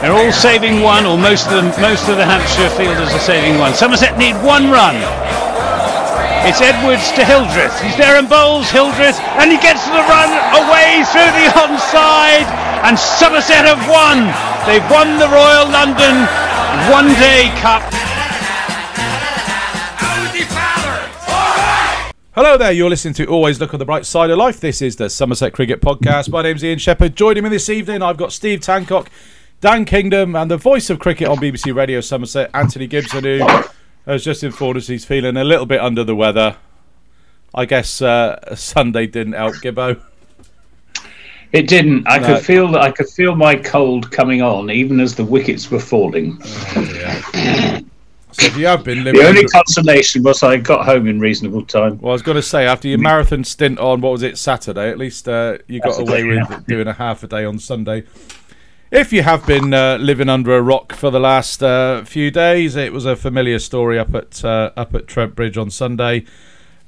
They're all saving one, or most of them. Most of the Hampshire fielders are saving one. Somerset need one run. It's Edwards to Hildreth. He's there and bowls Hildreth, and he gets the run away through the onside, and Somerset have won. They've won the Royal London One Day Cup. Hello there, you're listening to Always Look on the Bright Side of Life. This is the Somerset Cricket Podcast. My name's Ian Shepherd. Joining me this evening, I've got Steve Tancock, Dan Kingdom, and the voice of cricket on BBC Radio Somerset, Anthony Gibson, who has just informed us he's feeling a little bit under the weather. I guess uh, Sunday didn't help Gibbo. It didn't. I no. could feel that. I could feel my cold coming on, even as the wickets were falling. Oh, so if you have been living, the only consolation was I got home in reasonable time. Well, I was going to say after your marathon stint on what was it Saturday, at least uh, you got Saturday, away with yeah. doing a half a day on Sunday. If you have been uh, living under a rock for the last uh, few days, it was a familiar story up at uh, up at Trent Bridge on Sunday.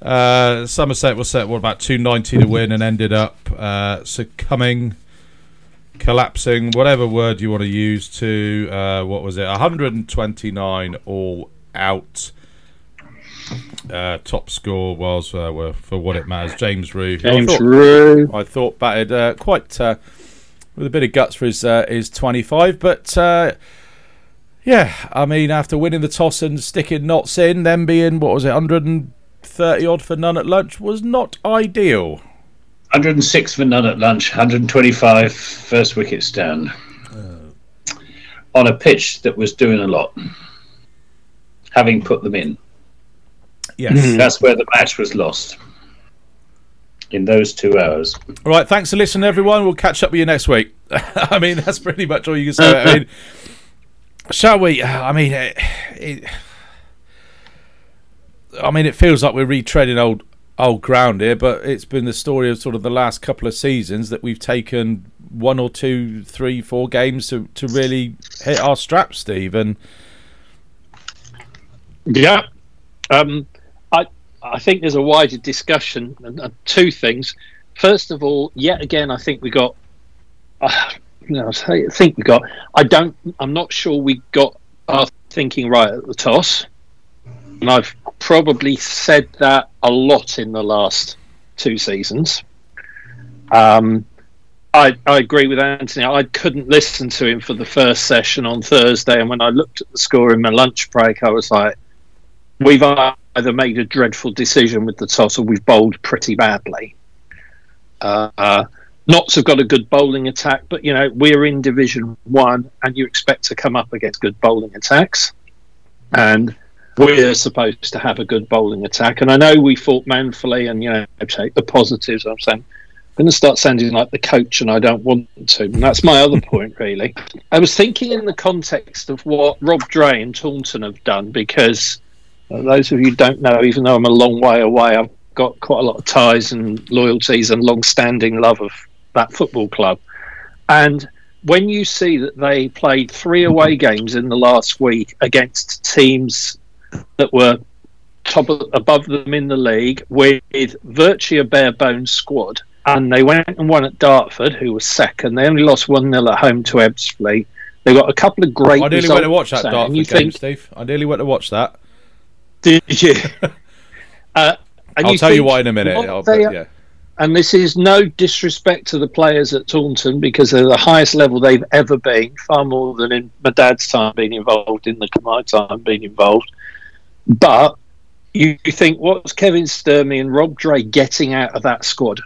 Uh, Somerset was set what about two ninety to win and ended up uh, succumbing collapsing, whatever word you want to use, to uh, what was it, 129 all out. Uh, top score was uh, for what it matters, James Rew. James I thought, I thought batted uh, quite uh, with a bit of guts for his uh, his 25, but yeah, I mean after winning the toss and sticking Notts in, then being what was it, 130 odd for none at lunch was not ideal. 106 for none at lunch, 125 first wicket stand. Uh. On a pitch that was doing a lot, having put them in. Yes. That's where the match was lost. In those two hours. All right, thanks for listening, everyone. We'll catch up with you next week. I mean, that's pretty much all you can say. I mean, shall we? I mean, it, it, I mean, it feels like we're retreading old old ground here, but it's been the story of sort of the last couple of seasons that we've taken one or two, three, four games to, to really hit our straps, Steve. And yeah, um, I think there's a wider discussion. Uh, two things. First of all, yet again, I think we got. Uh, I think we got. I don't. I'm not sure we got our thinking right at the toss, and I've probably said that a lot in the last two seasons. Um, I, I agree with Anthony. I couldn't listen to him for the first session on Thursday, and when I looked at the score in my lunch break, I was like, "We've either made a dreadful decision with the toss, or we've bowled pretty badly." Uh, uh, Notts have got a good bowling attack, but you know we're in Division One, and you expect to come up against good bowling attacks, and we're supposed to have a good bowling attack. And I know we fought manfully and, you know, take the positives. I'm saying, I'm going to start sounding like the coach, and I don't want to. And that's my other point, really. I was thinking in the context of what Rob Dray and Taunton have done, because those of you don't know, even though I'm a long way away, I've got quite a lot of ties and loyalties and long-standing love of that football club. And when you see that they played three away games in the last week against teams that were top of, above them in the league with virtually a bare bones squad. And they went and won at Dartford, who was second. They only lost 1 0 at home to Ebbsfleet. They got a couple of great. I nearly went to watch that Dartford game, think, Steve. I nearly went to watch that. Did you? uh, I'll you tell you why in a minute. They, yeah. And this is no disrespect to the players at Taunton because they're the highest level they've ever been, far more than in my dad's time being involved, in the my time being involved. But you, you think, what's Kevin Sturmey and Rob Dray getting out of that squad?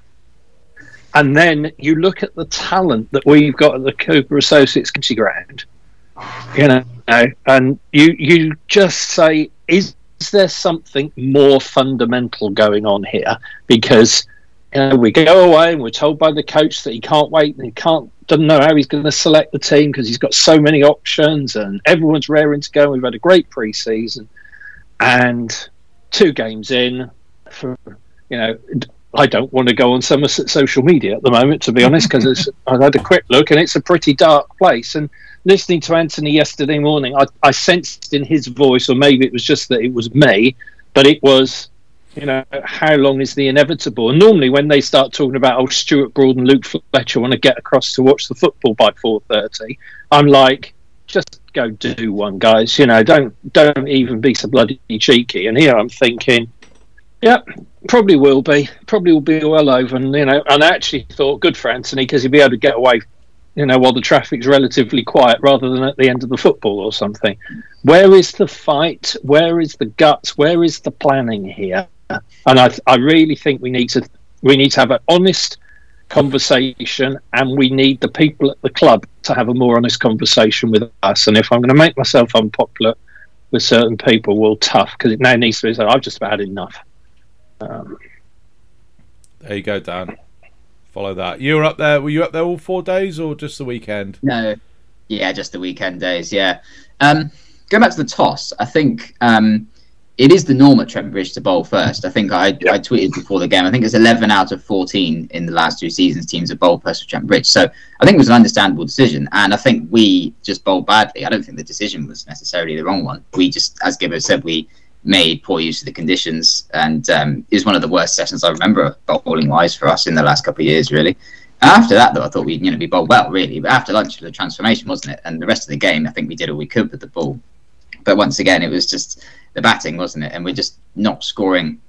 And then you look at the talent that we've got at the Cooper Associates County Ground, you know, and you you just say, is, is there something more fundamental going on here? Because you know, we go away and we're told by the coach that he can't wait and he can't doesn't know how he's going to select the team because he's got so many options and everyone's raring to go. We've had a great preseason and two games in, for you know, I don't want to go on some social media at the moment, to be honest, because I've had a quick look and it's a pretty dark place. And listening to Anthony yesterday morning, I, I sensed in his voice, or maybe it was just that it was me, but it was you know, how long is the inevitable? And normally, when they start talking about oh, Stuart Broad and Luke Fletcher want to get across to watch the football by four thirty, I'm like, just go do one, guys. You know, don't don't even be so bloody cheeky. And here I'm thinking, yep, probably will be, probably will be well over. And you know, and I actually thought good for Anthony because he'd be able to get away, you know, while the traffic's relatively quiet, rather than at the end of the football or something. Where is the fight? Where is the guts? Where is the planning here? And I, I really think we need to we need to have an honest conversation and we need the people at the club to have a more honest conversation with us and if i'm going to make myself unpopular with certain people well tough because it now needs to be said i've just about had enough um, there you go dan follow that you were up there were you up there all four days or just the weekend no yeah just the weekend days yeah um, going back to the toss i think um, it is the norm at Trent Bridge to bowl first. I think I, yeah. I tweeted before the game. I think it's 11 out of 14 in the last two seasons teams have bowled first for Trent Bridge. So I think it was an understandable decision. And I think we just bowled badly. I don't think the decision was necessarily the wrong one. We just, as Gibbo said, we made poor use of the conditions. And um, it was one of the worst sessions I remember bowling wise for us in the last couple of years, really. After that, though, I thought we'd you know be bowled well, really. But after lunch, the transformation, wasn't it? And the rest of the game, I think we did all we could with the ball. But once again, it was just the batting, wasn't it? And we're just not scoring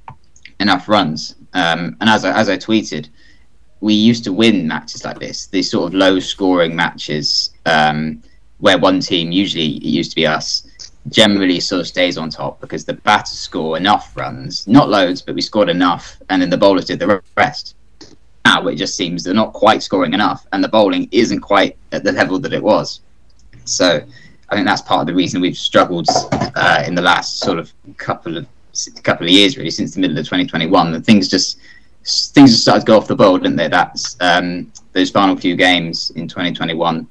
enough runs. Um, and as I, as I tweeted, we used to win matches like this, these sort of low scoring matches um, where one team, usually it used to be us, generally sort of stays on top because the batters score enough runs, not loads, but we scored enough, and then the bowlers did the rest. Now it just seems they're not quite scoring enough, and the bowling isn't quite at the level that it was. So I think that's part of the reason we've struggled uh, in the last sort of couple of couple of years, really, since the middle of 2021. And things just things just started to go off the board, didn't they? That's um, those final few games in 2021.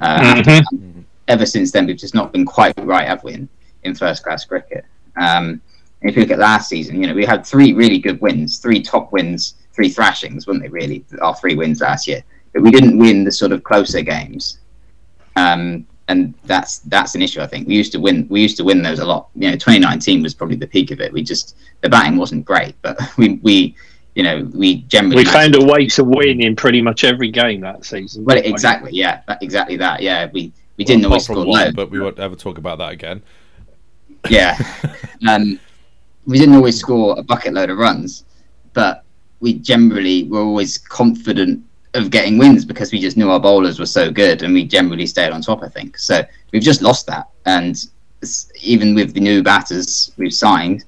Uh, mm-hmm. Ever since then, we've just not been quite right, have we, in, in first class cricket? Um, if you look at last season, you know, we had three really good wins, three top wins, three thrashings, weren't they? Really, our three wins last year, but we didn't win the sort of closer games. Um, and that's that's an issue. I think we used to win. We used to win those a lot. You know, 2019 was probably the peak of it. We just the batting wasn't great, but we we you know we generally we found a way to win in pretty much every game that season. Well, exactly, yeah, exactly that. Yeah, we we didn't well, always score low, but we won't ever talk about that again. Yeah, um, we didn't always score a bucket load of runs, but we generally were always confident of getting wins because we just knew our bowlers were so good and we generally stayed on top. I think so. We've just lost that, and even with the new batters we've signed,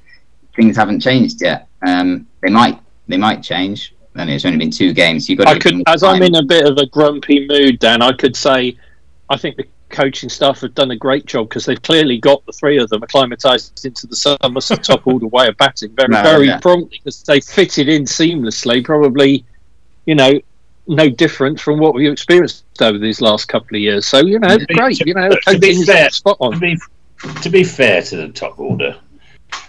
things haven't changed yet. Um, they might they might change. And it's only been two games. You got. I could, as time. I'm in a bit of a grumpy mood, Dan. I could say, I think the coaching staff have done a great job because they've clearly got the three of them acclimatized into the Somerset top order way of batting very, no, very yeah. promptly because they fitted in seamlessly. Probably, you know, no different from what we've experienced over these last couple of years. So you know, be, great. To, you know, to be fair, spot on. To be, to be fair to the top order,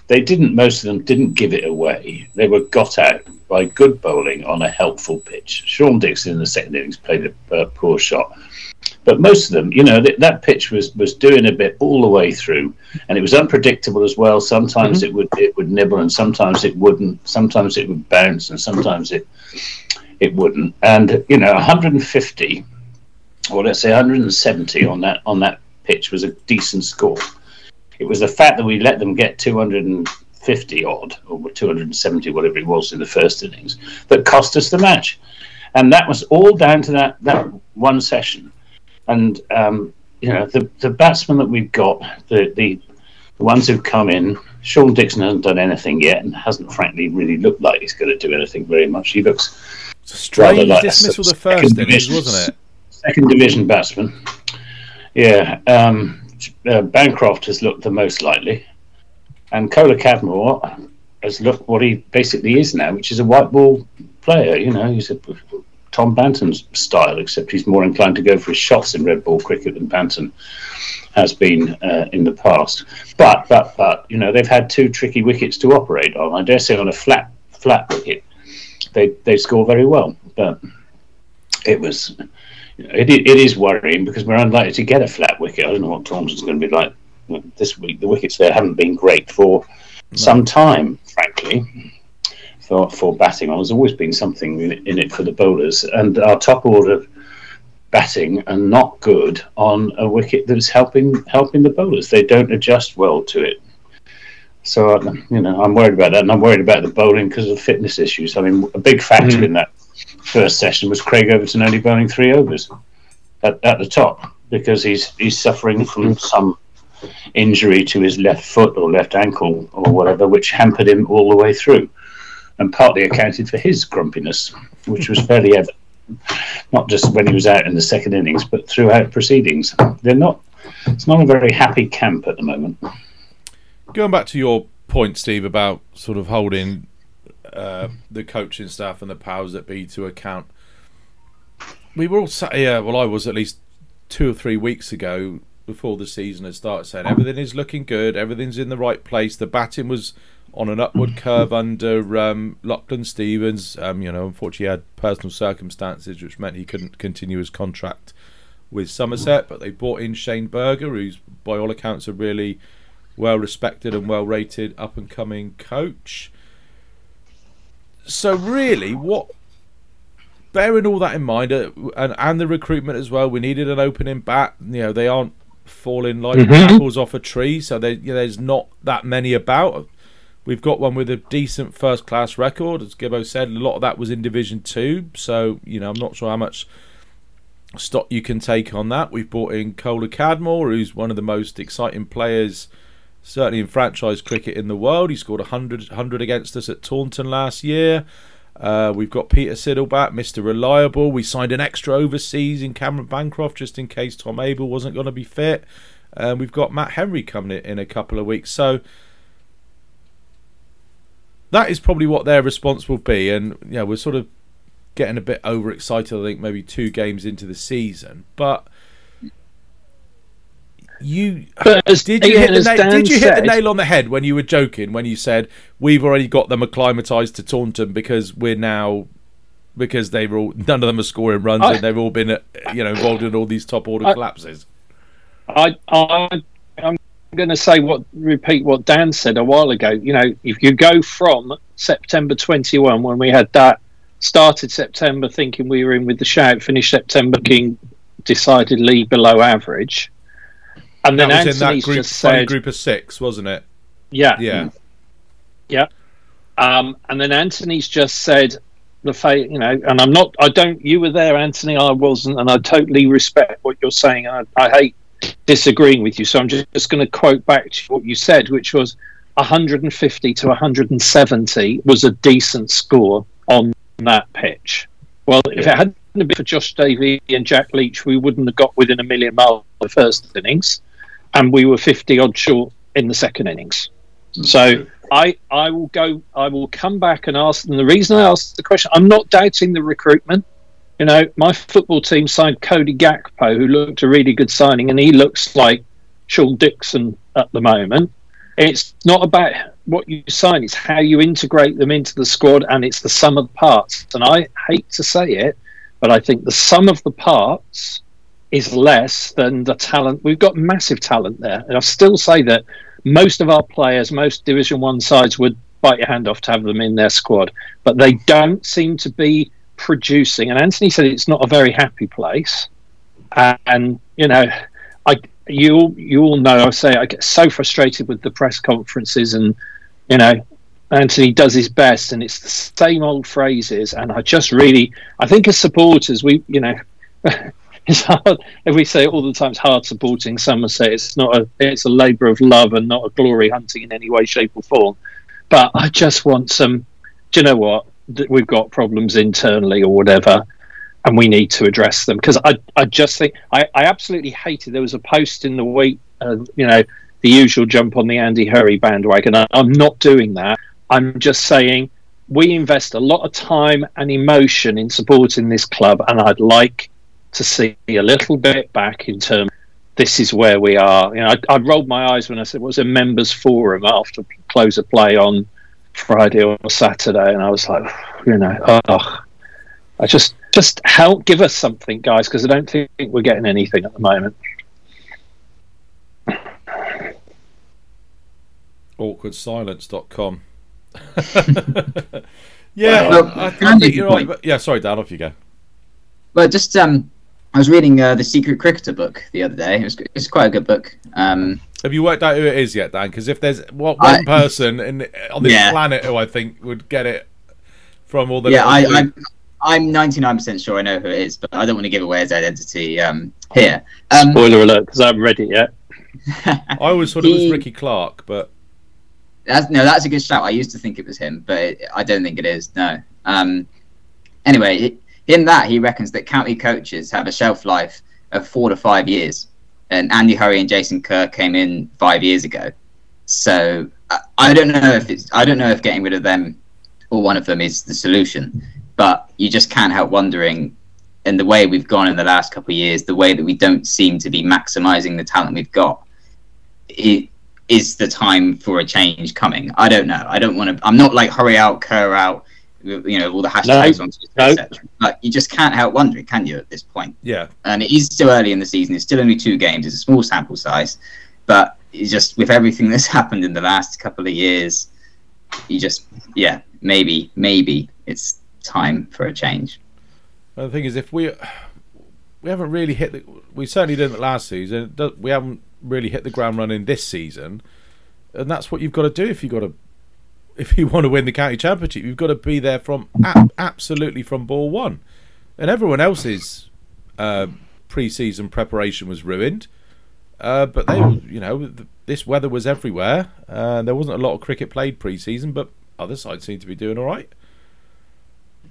they didn't. Most of them didn't give it away. They were got out by good bowling on a helpful pitch. Sean Dixon in the second innings played a, a poor shot. But most of them, you know, th- that pitch was, was doing a bit all the way through, and it was unpredictable as well. Sometimes mm-hmm. it would it would nibble, and sometimes it wouldn't. Sometimes it would bounce, and sometimes it it wouldn't. And you know, 150, or let's say 170 on that on that pitch was a decent score. It was the fact that we let them get 250 odd or 270, whatever it was in the first innings, that cost us the match. And that was all down to that that one session. And um, you know, the the batsmen that we've got, the the the ones who've come in, Sean Dixon hasn't done anything yet and hasn't frankly really looked like he's going to do anything very much. He looks strange like dismissal the first innings, wasn't it? Second division batsman. Yeah. Um, uh, Bancroft has looked the most likely. And Kohler Cadmore has looked what he basically is now, which is a white ball player. You know, he's a Tom Banton's style, except he's more inclined to go for his shots in red ball cricket than Banton has been uh, in the past. But, but, but, you know, they've had two tricky wickets to operate on. I dare say on a flat, flat wicket, they they score very well. But it was it, it is worrying because we're unlikely to get a flat wicket. I don't know what Taunton's going to be like this week. The wickets there haven't been great for no. some time, frankly. For, for batting on, there's always been something in it, for the bowlers, and our top order batting are not good on a wicket that's helping helping the bowlers. They don't adjust well to it. So you know, I'm worried about that, and I'm worried about the bowling because of fitness issues. I mean, a big factor mm. in that first session was Craig Overton only bowling three overs at, at the top because he's he's suffering from some injury to his left foot or left ankle or whatever, which hampered him all the way through, and partly accounted for his grumpiness, which was fairly evident, not just when he was out in the second innings, but throughout proceedings. They're not. It's not a very happy camp at the moment. Going back to your point, Steve, about sort of holding uh, the coaching staff and the powers that be to account. We were all sat here. Well, I was at least two or three weeks ago before the season had started saying everything is looking good, everything's in the right place. The batting was on an upward curve under um, Lachlan Stevens. Um, you know, unfortunately, he had personal circumstances which meant he couldn't continue his contract with Somerset. But they brought in Shane Burger, who's by all accounts a really well respected and well rated up and coming coach. So really, what bearing all that in mind, uh, and and the recruitment as well, we needed an opening bat. You know, they aren't falling like mm-hmm. apples off a tree, so they, you know, there's not that many about. We've got one with a decent first class record, as Gibbo said. A lot of that was in Division Two, so you know I'm not sure how much stock you can take on that. We've brought in Kohler Cadmore, who's one of the most exciting players, certainly in franchise cricket in the world. He scored 100, 100 against us at Taunton last year. Uh, we've got Peter Siddle back, Mr. Reliable. We signed an extra overseas in Cameron Bancroft just in case Tom Abell wasn't going to be fit. And we've got Matt Henry coming in, in a couple of weeks. So that is probably what their response will be. And yeah, we're sort of getting a bit overexcited. I think maybe two games into the season, but you as, did you hit, the, na- did you hit the nail on the head when you were joking when you said we've already got them acclimatized to Taunton because we're now because they've all none of them are scoring runs I, and they've all been uh, you know involved in all these top order I, collapses. I, I I'm going to say what repeat what Dan said a while ago. You know, if you go from September 21 when we had that started September thinking we were in with the shout, finished September being decidedly below average and then that was Anthony's in that group, just said, group of six, wasn't it? Yeah, yeah, yeah. Um, and then Anthony's just said the fact, you know, and I'm not, I don't. You were there, Anthony. I wasn't, and I totally respect what you're saying. I, I hate disagreeing with you, so I'm just, just going to quote back to what you said, which was 150 to 170 was a decent score on that pitch. Well, if it hadn't been for Josh Davey and Jack Leach, we wouldn't have got within a million miles of the first innings and we were 50 odd short in the second innings. Mm. So I I will go I will come back and ask and the reason I asked the question I'm not doubting the recruitment. You know, my football team signed Cody Gakpo, who looked a really good signing, and he looks like Sean Dixon at the moment. It's not about what you sign, it's how you integrate them into the squad, and it's the sum of the parts. And I hate to say it, but I think the sum of the parts is less than the talent. We've got massive talent there, and I still say that most of our players, most Division One sides would bite your hand off to have them in their squad, but they don't seem to be producing. And Anthony said it's not a very happy place, and you know, I you you all know I say I get so frustrated with the press conferences, and you know, Anthony does his best, and it's the same old phrases. And I just really, I think as supporters, we you know. it's hard. If we say all the time, it's hard supporting Somerset. It's not a. It's a labour of love and not a glory hunting in any way, shape, or form. But I just want some. Do you know what? We've got problems internally or whatever, and we need to address them. Because I, I just think I, I absolutely hated. There was a post in the week. Uh, you know, the usual jump on the Andy Hurry bandwagon. I, I'm not doing that. I'm just saying we invest a lot of time and emotion in supporting this club, and I'd like to see a little bit back in terms this is where we are. You know, I, I rolled my eyes when I said it was a members forum after close of play on Friday or Saturday, and I was like, you know, oh, I just just help give us something, guys, because I don't think we're getting anything at the moment. Awkwardsilence.com. yeah, well, I, I think you're right. But, yeah, sorry, Dan, off you go. Well, just um, I was reading uh, the Secret Cricketer book the other day. It was it's quite a good book. Um, Have you worked out who it is yet, Dan? Because if there's what one I- person in, on this Yeah. planet who I think would get it from all the yeah, I, I'm I'm 99% sure I know who it is, but I don't want to give away his identity um, here. Um, Spoiler alert, because I haven't read it yet. I always thought it was Rikki Clarke, but That's, no, that's a good shout. I used to think it was him, but I don't think it is. No. Um, anyway, in that he reckons that county coaches have a shelf life of four to five years, and Andy Hurry and Jason Kerr came in five years ago. So I, I don't know if it's I don't know if getting rid of them or one of them is the solution, but you just can't help wondering. In the way we've gone in the last couple of years, the way that we don't seem to be maximizing the talent we've got, it, is the time for a change coming? I don't know. I don't want to. I'm not like hurry out, Kerr out. You know all the hashtags on Twitter, no. etc. But you just can't help wondering, can you? At this point, yeah, and it is still early in the season. It's still only two games. It's a small sample size, but it's just with everything that's happened in the last couple of years, you just yeah maybe maybe it's time for a change. And the thing is, if we we haven't really hit the, we certainly didn't last season. We haven't really hit the ground running this season, and that's what you've got to do if you've got to if you want to win the county championship. You've got to be there from absolutely from ball one, and everyone else's uh, pre-season preparation was ruined. Uh, but they, you know, this weather was everywhere. Uh, there wasn't a lot of cricket played pre-season, but other sides seem to be doing all right.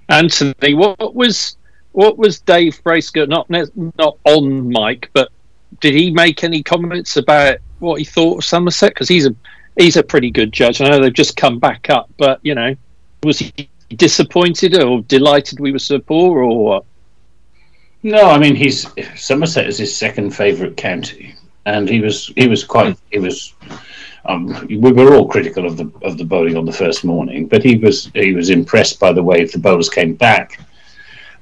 Anthony, what was what was Dave Bracegirdle not not on mic, but did he make any comments about what he thought of Somerset? Because he's a he's a pretty good judge. I know they've just come back up, but you know, was he disappointed or delighted we were so poor, or what? No, I mean he's Somerset is his second favourite county, and he was he was quite he was. Um, we were all critical of the of the bowling on the first morning, but he was he was impressed by the way the bowlers came back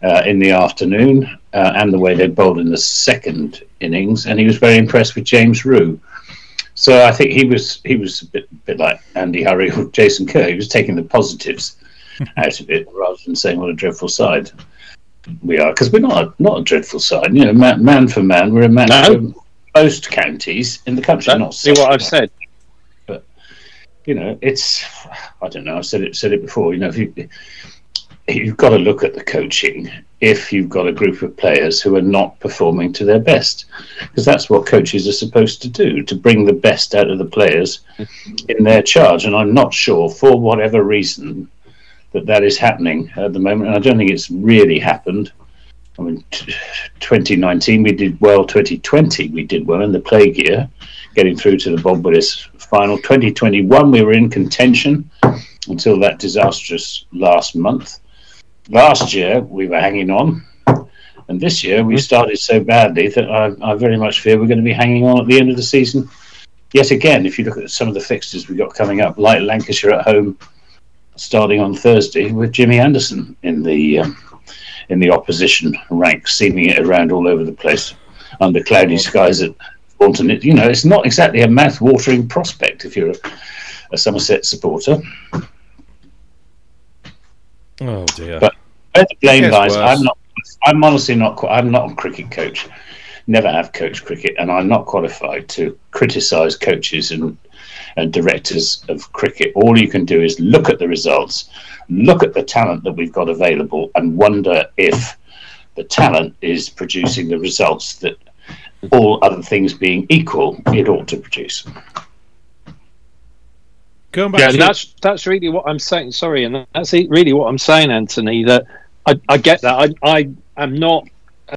uh, in the afternoon uh, and the way they bowled in the second innings, and he was very impressed with James Rew. So I think he was he was a bit bit like Andy Hurry or Jason Kerr. He was taking the positives out of it rather than saying what a dreadful side we are because we're not a, not a dreadful side. You know, man, man for man, we're a match No. for most counties in the country. not see what I've said. You know, it's I don't know. I've said it said it before. You know, if you you've got to look at the coaching if you've got a group of players who are not performing to their best. Because that's what coaches are supposed to do to bring the best out of the players in their charge. And i'm not sure for whatever reason that that is happening at the moment. And i don't think it's really happened. I mean t- 2019 we did well. 2020 we did well in the plague year getting through to the bob willis final 2021 we were in contention until that disastrous last month last year we were hanging on, and this year we started so badly that I, I very much fear we're going to be hanging on at the end of the season. Yet again, if you look at some of the fixtures we've got coming up, like Lancashire at home, starting on Thursday with Jimmy Anderson in the um, in the opposition ranks, seaming it around all over the place under cloudy skies at Taunton. You know, it's not exactly a mouth-watering prospect if you're a, a Somerset supporter. Oh dear. But- Where the blame Gets lies. I'm not. I'm honestly not. I'm not a cricket coach. Never have coached cricket, and I'm not qualified to criticise coaches and and directors of cricket. All you can do is look at the results, look at the talent that we've got available, and wonder if the talent is producing the results that all other things being equal, it ought to produce. Going back Yeah, to that's that's really what I'm saying. Sorry, and that's really what I'm saying, Anthony. That I, I get that. I I am not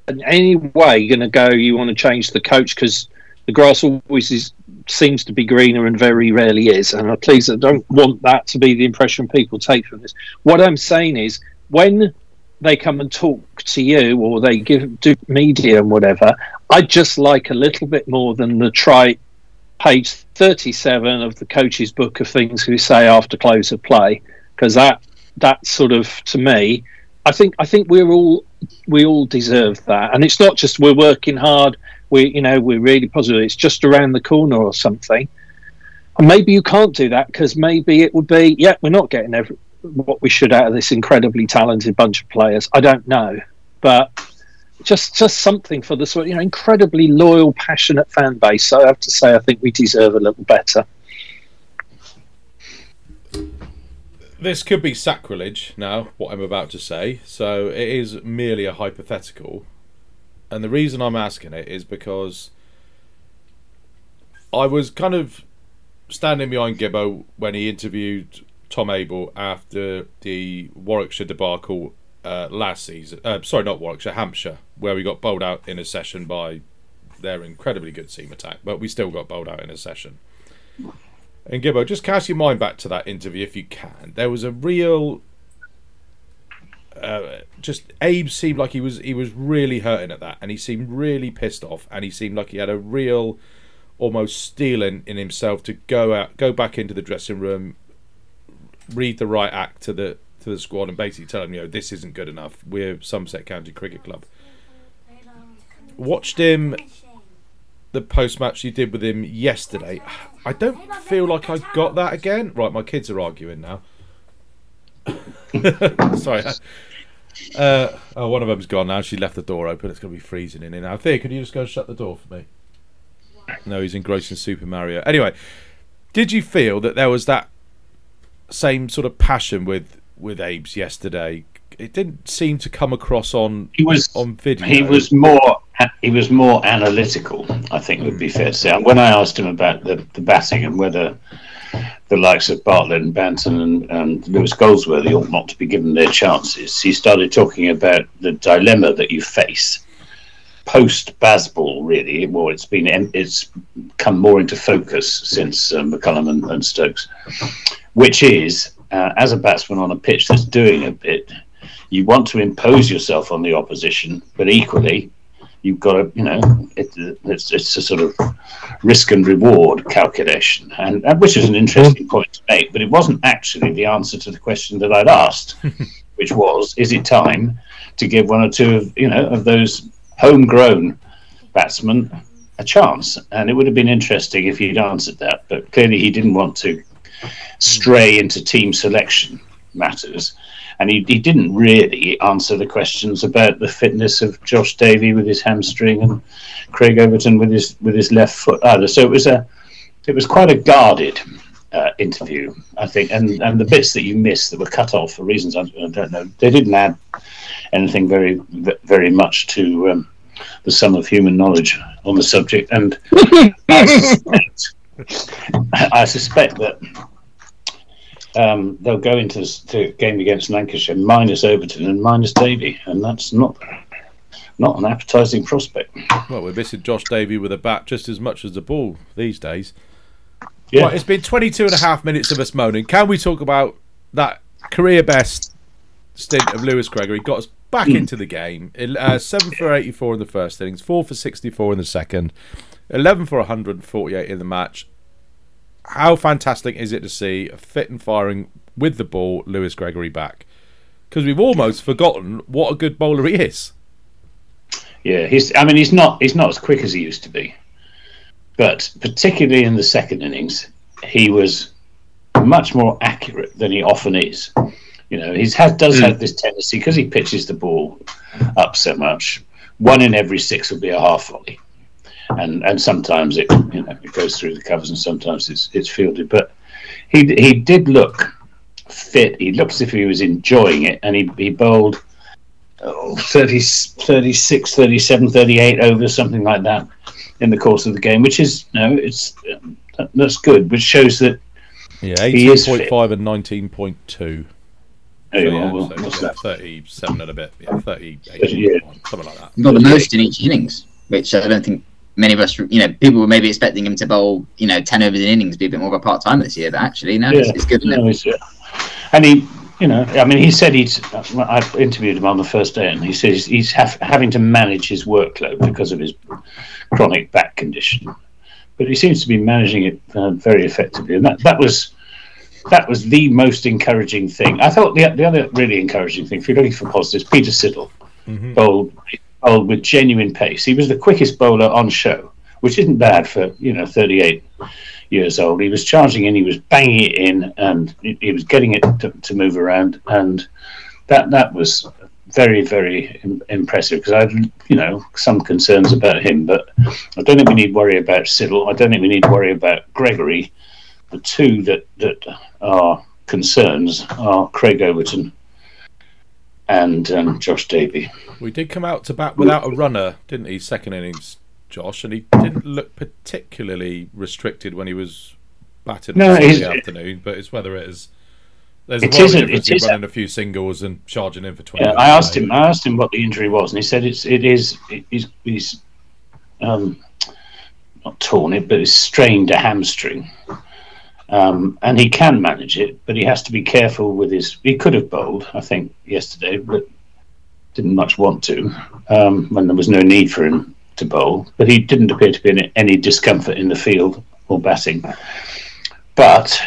in any way going to go. You want to change the coach because the grass always is, seems to be greener and very rarely is. And I please I don't want that to be the impression people take from this. What I'm saying is when they come and talk to you or they give do media and whatever, I just like a little bit more than the trite page 37 of the coach's book of things we say after close of play because that that sort of to me i think i think we're all we all deserve that. And it's not just we're working hard we you know we're really positive. It's just around the corner or something. And maybe you can't do that because maybe it would be yeah we're not getting every, what we should out of this incredibly talented bunch of players. I don't know. But just just something for the sort you know incredibly loyal, passionate fan base. So I have to say, I think we deserve a little better. This could be sacrilege now, what I'm about to say. So it is merely a hypothetical, and the reason I'm asking it is because I was kind of standing behind Gibbo when he interviewed Tom Abell after the Warwickshire debacle uh, last season. Uh, sorry, not Warwickshire, Hampshire, where we got bowled out in a session by their incredibly good team attack, but we still got bowled out in a session. And Gibbo, just cast your mind back to that interview if you can. There was a real, uh, just Abe seemed like he was he was really hurting at that, and he seemed really pissed off, and he seemed like he had a real, almost stealing in himself to go out, go back into the dressing room, read the right act to the to the squad and basically tell them, you know, this isn't good enough. We're Somerset County Cricket Club. Watched him the post match you did with him yesterday. I don't feel like I got that again. Right, my kids are arguing now. Sorry. Uh, oh, one of them's gone now. She left the door open. It's going to be freezing in here now. Thea, can you just go and shut the door for me? No, he's engrossed in Super Mario. Anyway, did you feel that there was that same sort of passion with with Abe's yesterday. It didn't seem to come across on he was on video. He was more he was more analytical. I think would be fair to say. When I asked him about the, the batting and whether the likes of Bartlett and Banton and, and Lewis Goldsworthy ought not to be given their chances, he started talking about the dilemma that you face post Bazball. Really, well, it's been it's come more into focus since uh, McCullum and, and Stokes, which is uh, as a batsman on a pitch that's doing a bit, you want to impose yourself on the opposition, but equally, you've got to, you know, it, it's, it's a sort of risk and reward calculation, and, and, which is an interesting point to make, but it wasn't actually the answer to the question that I'd asked, which was, is it time to give one or two of, you know, of those homegrown batsmen a chance? And it would have been interesting if he'd answered that, but clearly he didn't want to stray into team selection matters. And he, he didn't really answer the questions about the fitness of Josh Davey with his hamstring and Craig Overton with his with his left foot either. So it was a it was quite a guarded uh, interview, I think. And and the bits that you missed that were cut off for reasons I, I don't know, they didn't add anything very very much to um, the sum of human knowledge on the subject. And I suspect, I suspect that um, they'll go into the game against Lancashire minus Overton and minus Davey, and that's not not an appetising prospect. Well, we're missing Josh Davey with a bat just as much as the ball these days. Yeah. Right, it's been 22 and a half minutes of us moaning. Can we talk about that career best stint of Lewis Gregory? Got us back mm. into the game. Uh, 7 for 84 in the first innings, 4 for 64 in the second, 11 for 148 in the match, how fantastic is it to see a fit and firing with the ball Lewis Gregory back? Because we've almost forgotten what a good bowler he is. Yeah, he's. I mean, he's not. He's not as quick as he used to be, but particularly in the second innings, he was much more accurate than he often is. You know, he has does mm. have this tendency because he pitches the ball up so much. One in every six will be a half volley and and sometimes it you know it goes through the covers and sometimes it's it's fielded. But he he did look fit. He looked as if he was enjoying it, and he he bowled oh, 30, 36, 37, 38 over something like that in the course of the game, which is you know it's that's good, which shows that yeah, eighteen point five and nineteen point two. Oh, so, yeah, well, so, yeah, 37 and a bit, yeah, 38, yeah. something like that. Not the most in each innings, which I don't think many of us, you know, people were maybe expecting him to bowl, you know, ten overs in innings, be a bit more of a part time this year. But actually, no, yeah. it's, it's, good. No, it's, and he, you know, I mean, he said he's. I interviewed him on the first day, and he says he's have, having to manage his workload because of his chronic back condition. But he seems to be managing it uh, very effectively, and that that was. That was the most encouraging thing. I thought the, the other really encouraging thing, if you're looking for positives, Peter Siddle mm-hmm. bowled bowled with genuine pace. He was the quickest bowler on show, which isn't bad for you know 38 years old. He was charging in, he was banging it in, and he was getting it to, to move around, and that that was very, very Im- impressive because I had, you know, some concerns about him, but I don't think we need worry about Siddle. I don't think we need worry about Gregory. The two that, that are concerns are Craig Overton and um, Josh Davey. We did come out to bat without a runner, didn't he? Second innings, Josh, and he didn't look particularly restricted when he was batted No, on he's- the afternoon. But it's whether it is. There's a It world of isn't- difference it in isn't. running a few singles and charging in for twenty. Yeah, I asked him. I asked him what the injury was, and he said it's it is he's he's um, not torn it, but it's strained a hamstring, um, and he can manage it, but he has to be careful with his. He could have bowled, I think, yesterday, but didn't much want to um, when there was no need for him to bowl. But he didn't appear to be in any discomfort in the field or batting. But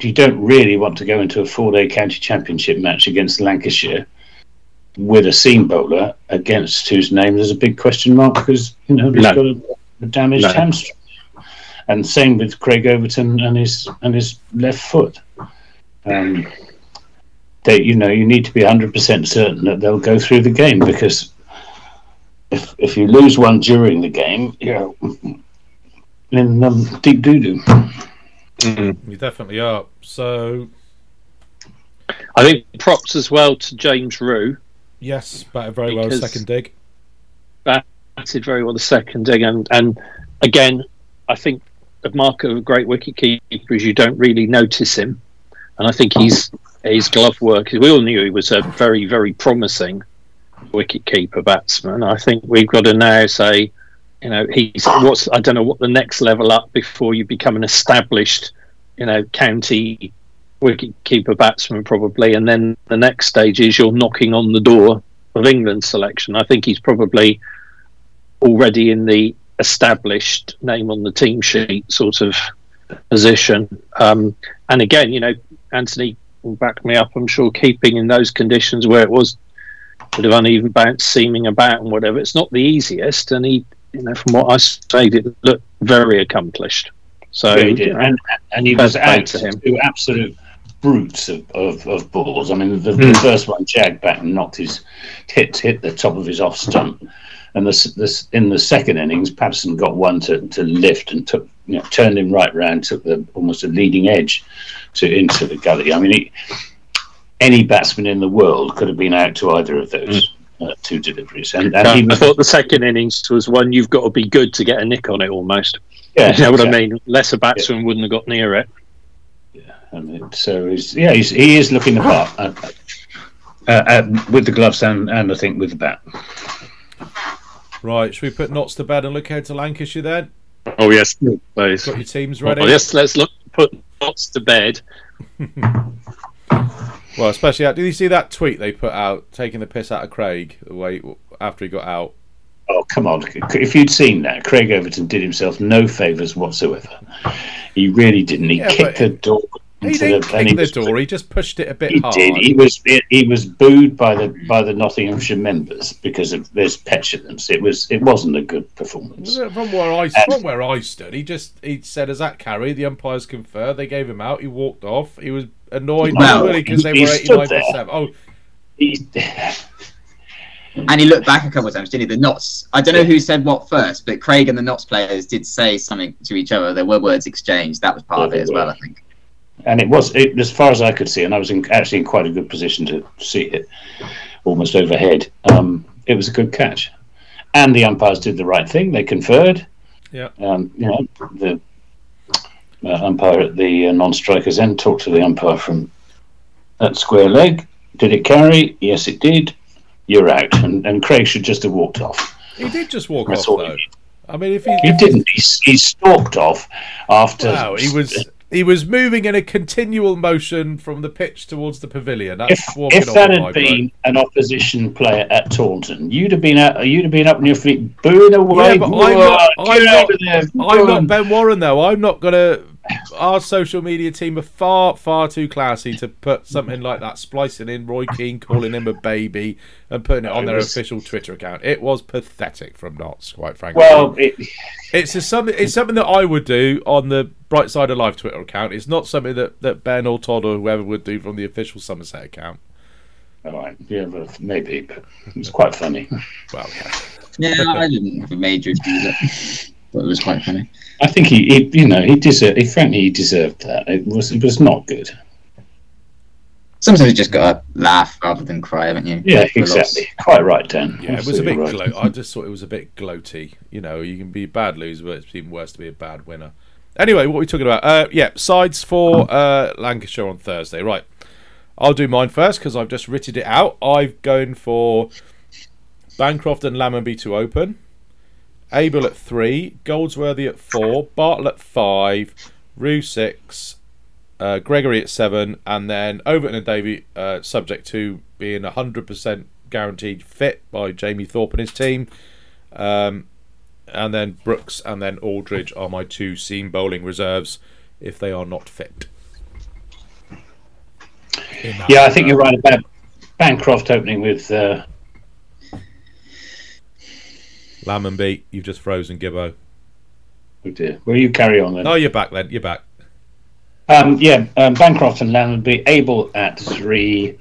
you don't really want to go into a four-day county championship match against Lancashire with a seam bowler against whose name there's a big question mark because you know he's No. got a, a damaged No. hamstring. And same with Craig Overton and his and his left foot. Um, they, you know, you need to be 100% certain that they'll go through the game because if if you lose one during the game, you know, in um, deep doo doo. You definitely are. So I think props as well to James Rew. yes, batted very well second dig. Batted very well the second dig, and and again, I think the mark of a great wicket keeper is you don't really notice him, and I think he's his glove work. We all knew he was a very very promising wicket keeper batsman. I think we've got to now say, you know, he's what's I don't know what the next level up before you become an established, you know, county wicket keeper batsman probably, and then the next stage is you're knocking on the door of England selection. I think he's probably already in the established name on the team sheet sort of position. Um, and again, you know, Anthony will back me up. I'm sure keeping in those conditions where it was sort of uneven bounce, seaming about and whatever. It's not the easiest, and he, you know, from what I said, it looked very accomplished. So Yeah, he did. And, and he was out to him. to absolute brutes of, of, of balls. I mean, the, Hmm. the first one jagged back and knocked his hit hit the top of his off stump. And this, this in the second innings, Paterson got one to, to lift and took you know, turned him right round, took the almost a leading edge to into the gully. I mean, he, any batsman in the world could have been out to either of those uh, two deliveries. And, and he I thought the second innings was one you've got to be good to get a nick on it almost. yeah, You know what I mean? Lesser batsman wouldn't have got near it. Yeah, I mean, so he's yeah, he's, he is looking the part uh, uh, uh, with the gloves and, and I think with the bat. Right, should we put Notts to bed and look out to Lancashire then? Oh yes, please. Got your teams oh, ready? Oh, yes, let's look. Put Notts to bed. Well, especially did you see that tweet they put out taking the piss out of Craig the way after he got out? Oh come on! If you'd seen that, Craig Overton did himself no favours whatsoever. He really didn't. He Yeah, kicked the door. He didn't the, and kick the was- door. He just pushed it a bit He hard. did. He was he was booed by the by the Nottinghamshire members because of his petulance. It was it wasn't a good performance. From where I from where I stood, he just he said, "As that carry, the umpires confer." They gave him out. He walked off. He was annoyed Well, because they he were stood eighty nine there. Oh, He, And he looked back a couple of times, didn't he? The Notts. I don't know who said what first, but Craig and the Notts players did say something to each other. There were words exchanged. That was part of it as well, I think. And it was it, as far as I could see, and I was in, actually in quite a good position to see it, almost overhead. Um, it was a good catch, and the umpires did the right thing. They conferred. Yeah. Um, you know, the uh, umpire at the uh, non-strikers end talked to the umpire from that square leg. Did it carry? Yes, it did. You're out, and, and Craig should just have walked off. he did just walk That's off though. I mean, if he, He if didn't. He, he stalked off after. Wow, he was he was moving in a continual motion from the pitch towards the pavilion. That's if, if that had been an opposition player at Taunton, you'd have been out, you'd have been up on your feet, booing away. Yeah, but I'm not- I'm not- I'm not. Ben Warren though. I'm not gonna. Our social media team are far, far too classy to put something like that, splicing in Roy Keane, calling him a baby, and putting it on it their was- official Twitter account. It was pathetic from Notts, quite frankly. Well, it, it's a, something. It's something that I would do on the Bright Side of Life Twitter account. It's not something that, that Ben or Todd or whoever would do from the official Somerset account. All right, yeah, well, maybe, but it was quite funny. Well, yeah. Yeah, I didn't have a major issue with it, but it was quite funny. I think he, he you know, he deserved. He frankly, he deserved that. It was, it was not good. Sometimes you just got to laugh rather than cry, haven't you? Yeah, For loss. exactly. Quite right, Dan. Yeah, it was a bit. Absolutely right. Glo- I just thought it was a bit gloaty. You know, you can be a bad loser, but it's even worse to be a bad winner. Anyway, what are we talking about? Uh, yeah, sides for uh, Lancashire on Thursday. Right, I'll do mine first because I've just written it out. I've going for Bancroft and Lammonby to open. Abell at three, Goldsworthy at four, Bartlett at five, Rew six, uh, Gregory at seven, and then Overton and Davey, uh, subject to being hundred percent guaranteed fit by Jamie Thorpe and his team. Um, and then Brooks and then Aldridge are my two seam bowling reserves if they are not fit. Yeah, I think you're right about Bancroft opening with. Uh, Lammonby, you've just frozen Gibbo. oh dear. Will you carry on then? Oh, you're back then. You're back. Um, yeah, um, Bancroft and Lamb would be Abell at three.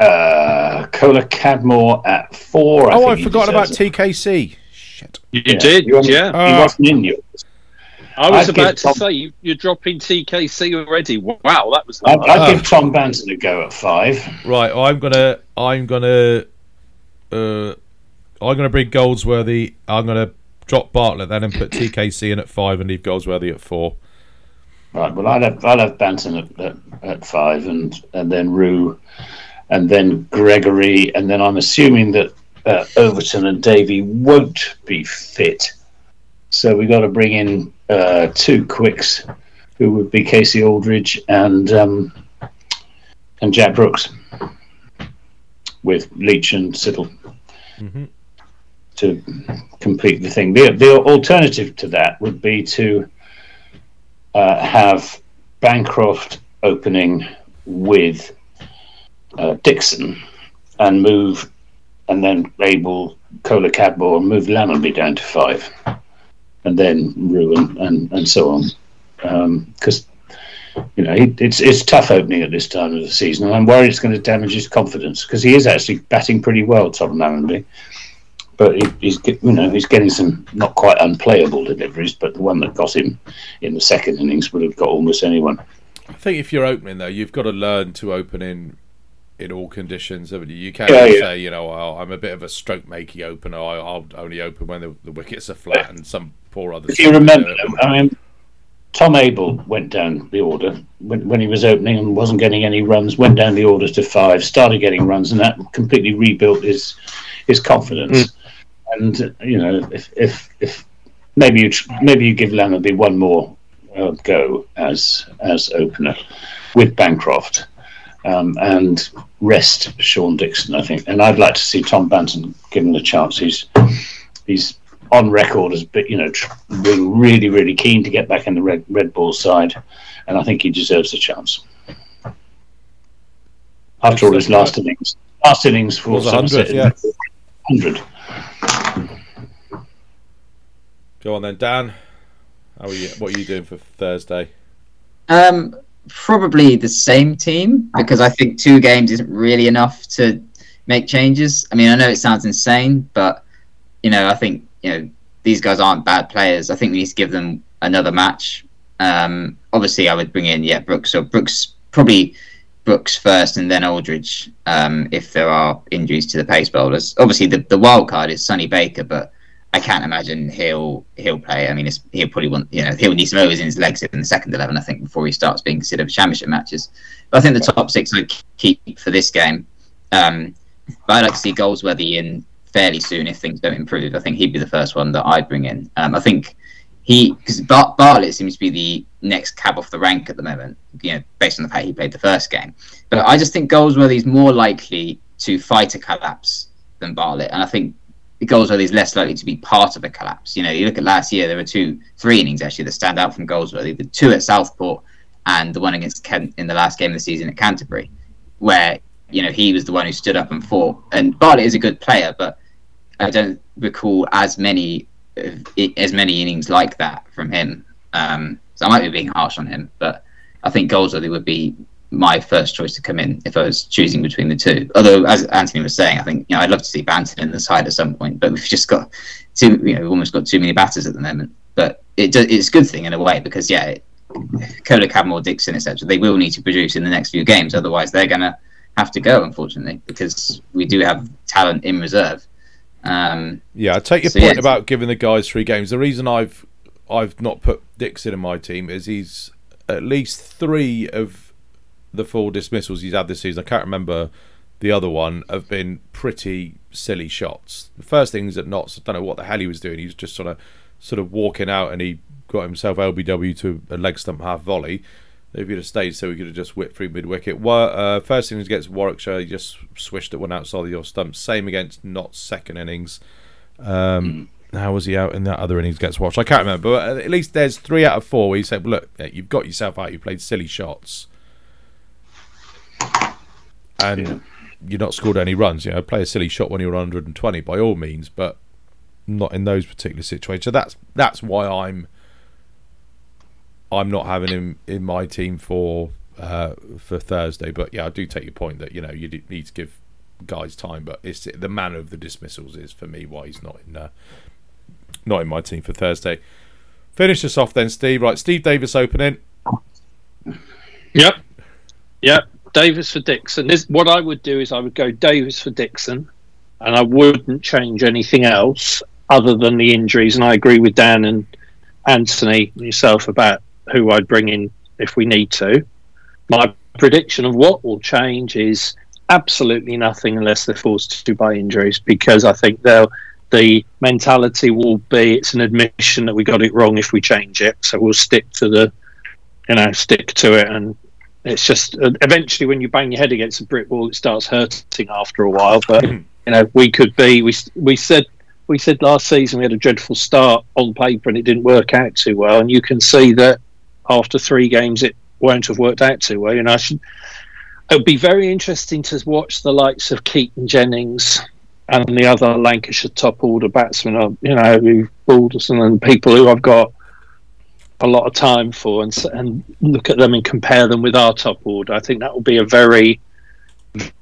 Uh, Kohler Cadmore at four. I oh, think I forgot about it. TKC. Shit. You Yeah, did, he wasn't- yeah. He Ah. wasn't in yours. I was I'd about give to Tom- say you, you're dropping TKC already. Wow, that was. I'd, I'd give Tom Banton a go at five. Right, I'm gonna, I'm gonna, uh, I'm gonna bring Goldsworthy. I'm gonna drop Bartlett then and put TKC in at five and leave Goldsworthy at four. Right. Well, I'd have I'd have Banton at, at, at five, and and then Rew, and then Gregory, and then I'm assuming that uh, Overton and Davey won't be fit, so we've got to bring in uh, two quicks, who would be Casey Aldridge and um, and Jack Brooks, with Leach and Siddle Mhm. To complete the thing. The the alternative to that would be to uh, have Bancroft opening with uh, Dickson and move, and then Abell, Kohler Cadmore, and move Lammonby down to five, and then Ruin and, and, so on. Because you know he, it's it's tough opening at this time of the season, and I'm worried it's going to damage his confidence because he is actually batting pretty well, Tom Lammonby. But he, he's you know he's getting some not quite unplayable deliveries, but the one that got him in the second innings would have got almost anyone. I think if you're opening though, you've got to learn to open in in all conditions. haven't you? You can't Yeah, yeah. say, you know, oh, I'm a bit of a stroke making opener. I, I'll only open when the, the wickets are flat and some poor other. If you remember, I mean, Tom Abell went down the order when, when he was opening and wasn't getting any runs. Went down the orders to five, started getting runs, and that completely rebuilt his his confidence. Mm. And you know, if if, if maybe you tr- maybe you give Lammonby one more uh, go as as opener with Bancroft. Um, and rest Sean Dickson, I think, and I'd like to see Tom Banton given a chance. He's he's on record as you know being really really keen to get back in the red red ball side, and I think he deserves a chance. After all, his last innings, last innings for Somerset, yeah. hundred. Go on then, Dan. How are you? What are you doing for Thursday? Um, probably the same team because I think two games isn't really enough to make changes. I mean, I know it sounds insane, but you know, I think you know these guys aren't bad players. I think we need to give them another match. Um, obviously, I would bring in yeah Brooks or Brooks probably Brooks first and then Aldridge um, if there are injuries to the pace bowlers. Obviously, the, the wild card is Sonny Baker, but I can't imagine he'll he'll play. I mean, he'll probably want you know he'll need some overs in his legs in the second eleven. I think before he starts being considered for championship matches. But I think the top six I'd keep for this game. Um, but I'd like to see Goldsworthy in fairly soon if things don't improve. I think he'd be the first one that I'd bring in. Um, I think he because Bar- Bartlett seems to be the next cab off the rank at the moment. You know, based on the fact he played the first game. But I just think Goldsworthy is more likely to fight a collapse than Bartlett, and I think Goldsworthy is less likely to be part of a collapse. You know, you look at last year, there were two, three innings actually that stand out from goals Goldsworthy. The two at Southport and the one against Kent in the last game of the season at Canterbury, where you know he was the one who stood up and fought. And Bartlett is a good player, but I don't recall as many as many innings like that from him. Um, so I might be being harsh on him, but I think Goldsworthy would be my first choice to come in if I was choosing between the two. Although, as Anthony was saying, I think you know I'd love to see Banton in the side at some point, but we've just got too you know we've almost got too many batters at the moment. But it it's a good thing in a way because yeah, it, Kohler, Cadmore, Dickson, etc. They will need to produce in the next few games, otherwise they're gonna have to go unfortunately because we do have talent in reserve. Um, yeah, I take your so point yeah, about giving the guys three games. The reason I've I've not put Dickson in my team is he's at least three of the four dismissals he's had this season. I can't remember the other one have been pretty silly shots. The first thing is at Notts, I don't know what the hell he was doing. He was just sort of sort of walking out and he got himself LBW to a leg stump half volley. If he'd have stayed, so he could have just whipped through mid wicket. Uh, first innings against Warwickshire, he just swished it one outside of your stump. Same against Notts' second innings. Um, mm. How was he out in that other innings against Watch? I can't remember, but at least there's three out of four where you said, "Look, you've got yourself out. You played silly shots, and yeah. you're not scored any runs. You know, play a silly shot when you're 120 by all means, but not in those particular situations. So that's that's why I'm I'm not having him in my team for uh, for Thursday. But yeah, I do take your point that you know you need to give guys time, but it's the manner of the dismissals is for me why he's not in uh, not in my team for Thursday. Finish us off then, Steve. Right, Steve Davies opening. Yep, yep. Davies for Dickson. This, what I would do is I would go Davies for Dickson, and I wouldn't change anything else other than the injuries. And I agree with Dan and Anthony and yourself about who I'd bring in if we need to. My prediction of what will change is absolutely nothing unless they're forced to by injuries because I think they'll the mentality will be it's an admission that we got it wrong if we change it so we'll stick to the you know stick to it and it's just uh, eventually when you bang your head against a brick wall it starts hurting after a while but you know we could be we we said we said last season we had a dreadful start on paper and it didn't work out too well and you can see that after three games, it won't have worked out too well. You know, should, it would be very interesting to watch the likes of Keaton Jennings and the other Lancashire top order batsmen, you know, who Balderson and people who I've got a lot of time for, and and look at them and compare them with our top order. I think that will be a very,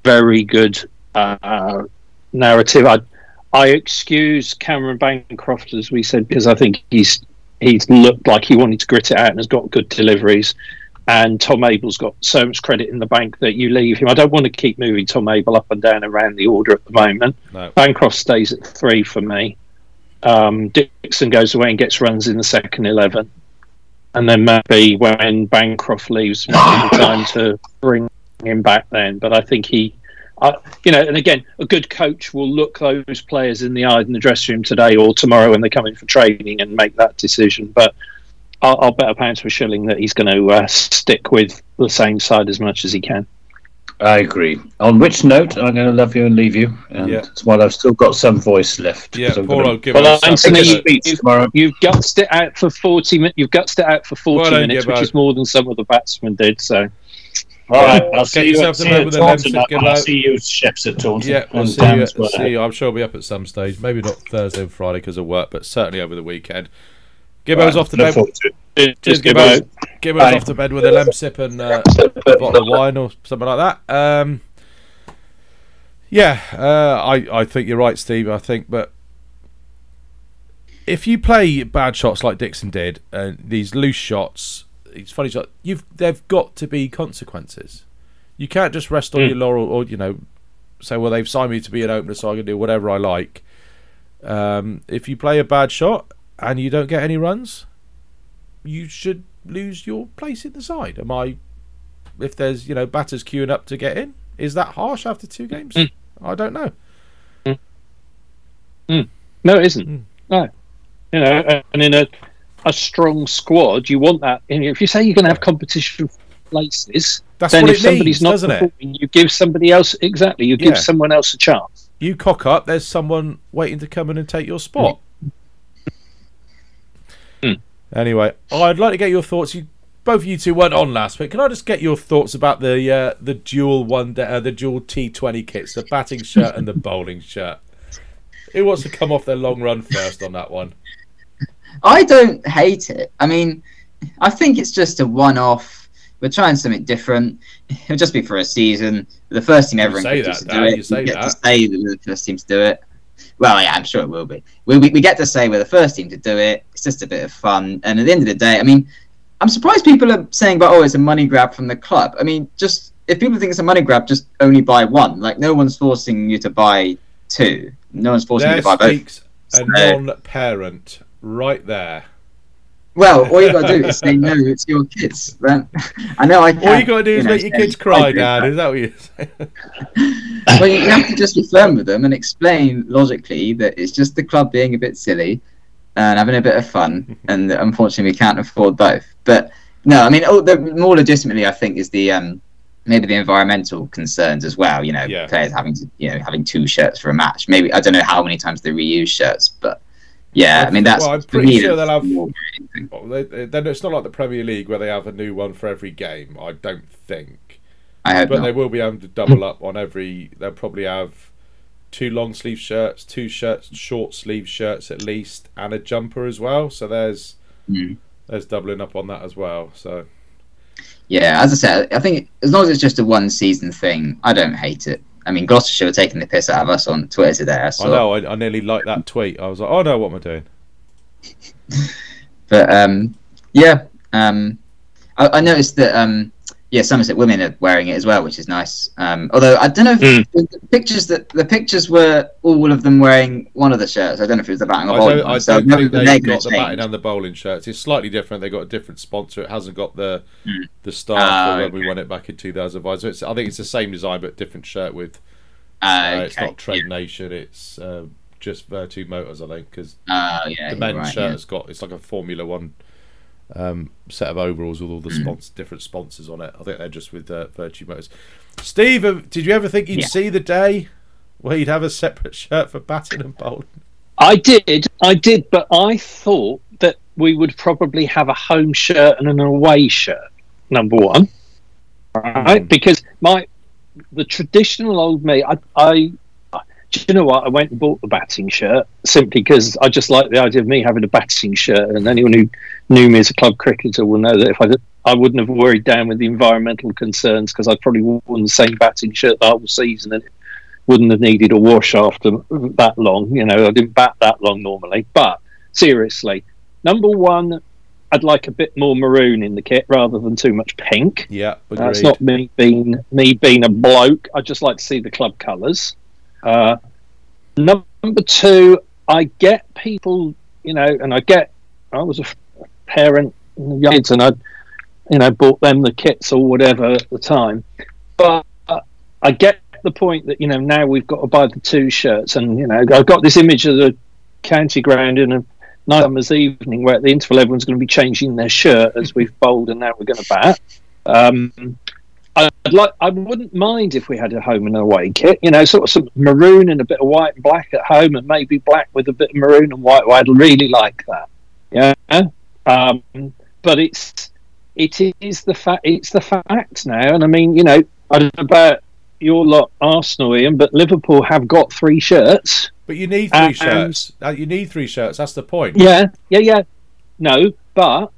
very good uh, narrative. I I excuse Cameron Bancroft as we said because I think he's he's looked like he wanted to grit it out and has got good deliveries. And Tom Abell's got so much credit in the bank that you leave him. I don't want to keep moving Tom Abell up and down around the order at the moment. No. Bancroft stays at three for me. Um, Dickson goes away and gets runs in the second 11. And then maybe when Bancroft leaves, time to bring him back then. But I think he I, you know, and again, a good coach will look those players in the eye in the dressing room today or tomorrow when they come in for training and make that decision. But I'll, I'll bet a pound to a shilling that he's going to uh, stick with the same side as much as he can. I agree. On which note, I'm going to love you and leave you. And yeah. while I've still got some voice left. Yeah, Paul, gonna... I'll give well, Anthony, you, you've, you've gutsed it out for forty minutes. You've gutsed it out for forty well, minutes, which is more than some of the batsmen did. So all right, I'll see you, yourself to bed with I'll see you Sheps at Taunton. Yeah, we'll see you, see you. I'm sure I'll be up at some stage. Maybe not Thursday and Friday because of work, but certainly over the weekend. Gibbo's right, off to bed. To Cheers, Gibbo's. Gibbo's off to bed with a lemon sip and uh, a bottle of wine or something like that. Um, yeah, uh, I I think you're right, Steve. I think, but if you play bad shots like Dickson did, and uh, these loose shots it's funny. You've there've got to be consequences. You can't just rest on mm. your laurel or you know say, well, they've signed me to be an opener, so I can do whatever I like. Um, if you play a bad shot and you don't get any runs, you should lose your place in the side. Am I? If there's you know batters queuing up to get in, is that harsh after two games? Mm. I don't know. Mm. mm. No, it isn't. Mm. No, you know, and in a a strong squad, you want that. If you say you're going to have competition for places, That's then if somebody's needs, not performing, you give somebody else exactly. You give yeah. someone else a chance. You cock up. There's someone waiting to come in and take your spot. Anyway, I'd like to get your thoughts. You both of you two weren't on last week. Can I just get your thoughts about the uh, the dual one uh, the dual T twenty kits, the batting shirt and the bowling shirt? Who wants to come off their long run first on that one? I don't hate it. I mean, I think it's just a one-off. we're trying something different. It'll just be for a season. The first team ever in say that, to do it. you say we get that. to say that the first team to do it. Well, yeah, I'm sure it will be. We, we, we get to say we're the first team to do it. It's just a bit of fun. And at the end of the day, I mean, I'm surprised people are saying about oh, it's a money grab from the club. I mean, just if people think it's a money grab, just only buy one. Like no one's forcing you to buy two. No one's forcing There you to buy both. speaks a So- non-parent right there. Well, all you got to do is say no. It's your kids. Right? I know. I. Can, All you got to do is know, make your kids cry, Dad. Is that what you're saying? well, you have to just be firm with them and explain logically that it's just the club being a bit silly and having a bit of fun, and unfortunately we can't afford both. But no, I mean, oh, the, more legitimately, I think is the um, maybe the environmental concerns as well. You know, Yeah. players having to you know having two shirts for a match. Maybe I don't know how many times they reuse shirts, but yeah, I mean that's. Well, I'm pretty sure they'll have- Well, they, it's not like the Premier League where they have a new one for every game. I don't think, I hope but not. they will be able to double up on every. They'll probably have two long sleeve shirts, two shirts, short sleeve shirts at least, and a jumper as well. So there's Mm. there's doubling up on that as well. So Yeah, as I said, I think as long as it's just a one season thing, I don't hate it. I mean, Gloucestershire were taking the piss out of us on Twitter today. I I know I, I nearly liked that tweet. I was like, oh no, what am I doing? But um, yeah, um, I, I noticed that um, yeah, Somerset women are wearing it as well, which is nice. Um, although I don't know if Mm. the pictures that the pictures were all of them wearing one of the shirts. I don't know if it was the batting or I bowling I. So don't think they've got the batting and the bowling shirts. It's slightly different. They've got a different sponsor. It hasn't got the Mm. the star for when we won it back in 2005. So it's, I think it's the same design but different shirt with. Ah, Uh, It's not Trade Nation. It's uh, just Virtu Motors, I think, because Ah, yeah, the men's right, shirt yeah. has got it's like a Formula One um, set of overalls with all the Mm. spons- different sponsors on it. I think they're just with uh, Virtue Motors. Steve, uh, did you ever think you'd Yeah. see the day where you'd have a separate shirt for batting and bowling? I did, I did, but I thought that we would probably have a home shirt and an away shirt. Number one, right? Mm. Because my the traditional old me, I, I, do you know what? I went and bought the batting shirt simply because I just like the idea of me having a batting shirt, and anyone who knew me as a club cricketer will know that if I did, I wouldn't have worried down with the environmental concerns because I'd probably worn the same batting shirt the whole season and wouldn't have needed a wash after that long. You know, I didn't bat that long normally. But seriously, number one, I'd like a bit more maroon in the kit rather than too much pink. Yeah, agreed. That's not me being me being a bloke. I just like to see the club colours. Uh, number two, I get people, you know, and I get. I was a parent, young kids, and I, you know, bought them the kits or whatever at the time. But uh, I get the point that you know now we've got to buy the two shirts, and you know I've got this image of the county ground in a night summer's evening where at the interval everyone's going to be changing their shirt as we've bowled and now we're going to bat. Um, I'd like, I wouldn't mind if we had a home and away kit, you know, sort of some maroon and a bit of white and black at home, and maybe black with a bit of maroon and white. I'd really like that. Yeah, um, but it's it is the fact. It's the fact now, and I mean, you know, I don't know about your lot, Arsenal, Ian, but Liverpool have got three shirts. But you need three And- shirts. Uh, You need three shirts. That's the point. Yeah, yeah, yeah. No, but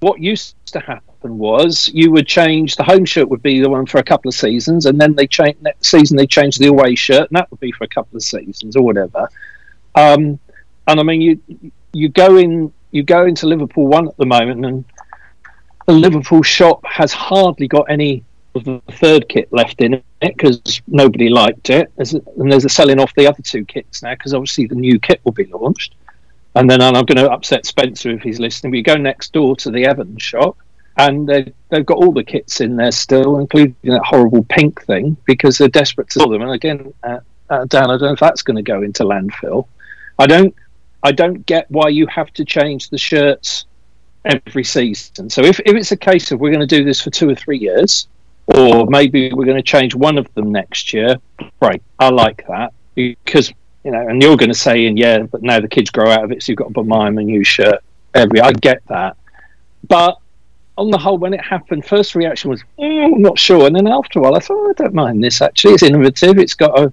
what used to happen was you would change the home shirt would be the one for a couple of seasons, and then they change next season they change the away shirt, and that would be for a couple of seasons or whatever. Um, and I mean, you you go in you go into Liverpool one at the moment, and the Liverpool shop has hardly got any of the third kit left in it because nobody liked it, and there's a selling off the other two kits now because obviously the new kit will be launched. And then I'm going to upset Spencer if he's listening. We go next door to the Evans shop, and they, they've got all the kits in there still, including that horrible pink thing, because they're desperate to sell them. And again, uh, uh, Dan, I don't know if that's going to go into landfill. I don't, I don't get why you have to change the shirts every season. So if, if it's a case of we're going to do this for two or three years, or maybe we're going to change one of them next year, right? I like that because you know, and you're going to say, "And yeah, but now the kids grow out of it, so you've got to buy them a new shirt every." I get that, but on the whole, when it happened, first reaction was, "Mm, "I'm not sure," and then after a while, I thought, oh, "I don't mind this. Actually, it's innovative. It's got a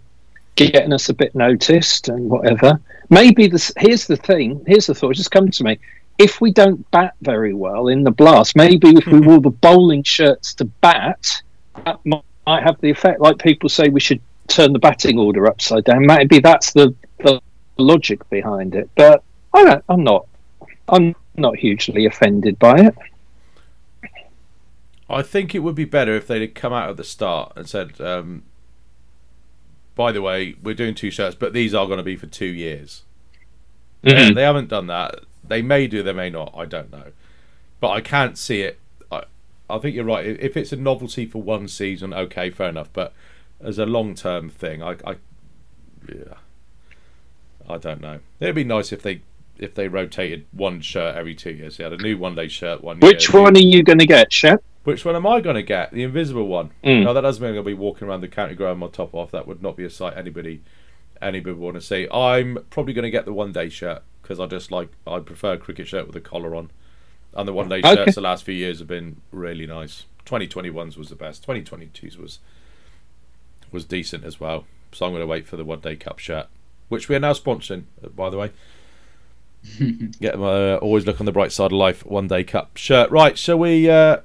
getting us a bit noticed and whatever." Maybe this. Here's the thing. Here's the thought. Just come to me. if we don't bat very well in the blast, maybe if we wore the bowling shirts to bat, that might have the effect. Like people say, we should turn the batting order upside down. Maybe that's the, the logic behind it. But I don't, I'm not. I'm not hugely offended by it. I think it would be better if they'd come out at the start and said, um, "By the way, we're doing two shirts, but these are going to be for two years." Mm-hmm. they haven't done that. They may do, they may not. I don't know, but I can't see it. I, I think you're right. If it's a novelty for one season, okay, fair enough. But as a long term thing, I, I, yeah, I don't know. It'd be nice if they if they rotated one shirt every two years. They had a new one day shirt one Which year. one are you going to get, Shep? Which one am I going to get? The invisible one. Mm. No, that doesn't mean I'm going to be walking around the county ground my top off. That would not be a sight anybody anybody would want to see. I'm probably going to get the one day shirt because I just like I prefer a cricket shirt with a collar on, and the one day okay. shirts the last few years have been really nice. 2021's was the best. 2022's was was decent as well. So I'm going to wait for the one day cup shirt, which we are now sponsoring, by the way. Get uh, always look on the bright side of life. One day cup shirt. Right, shall we uh,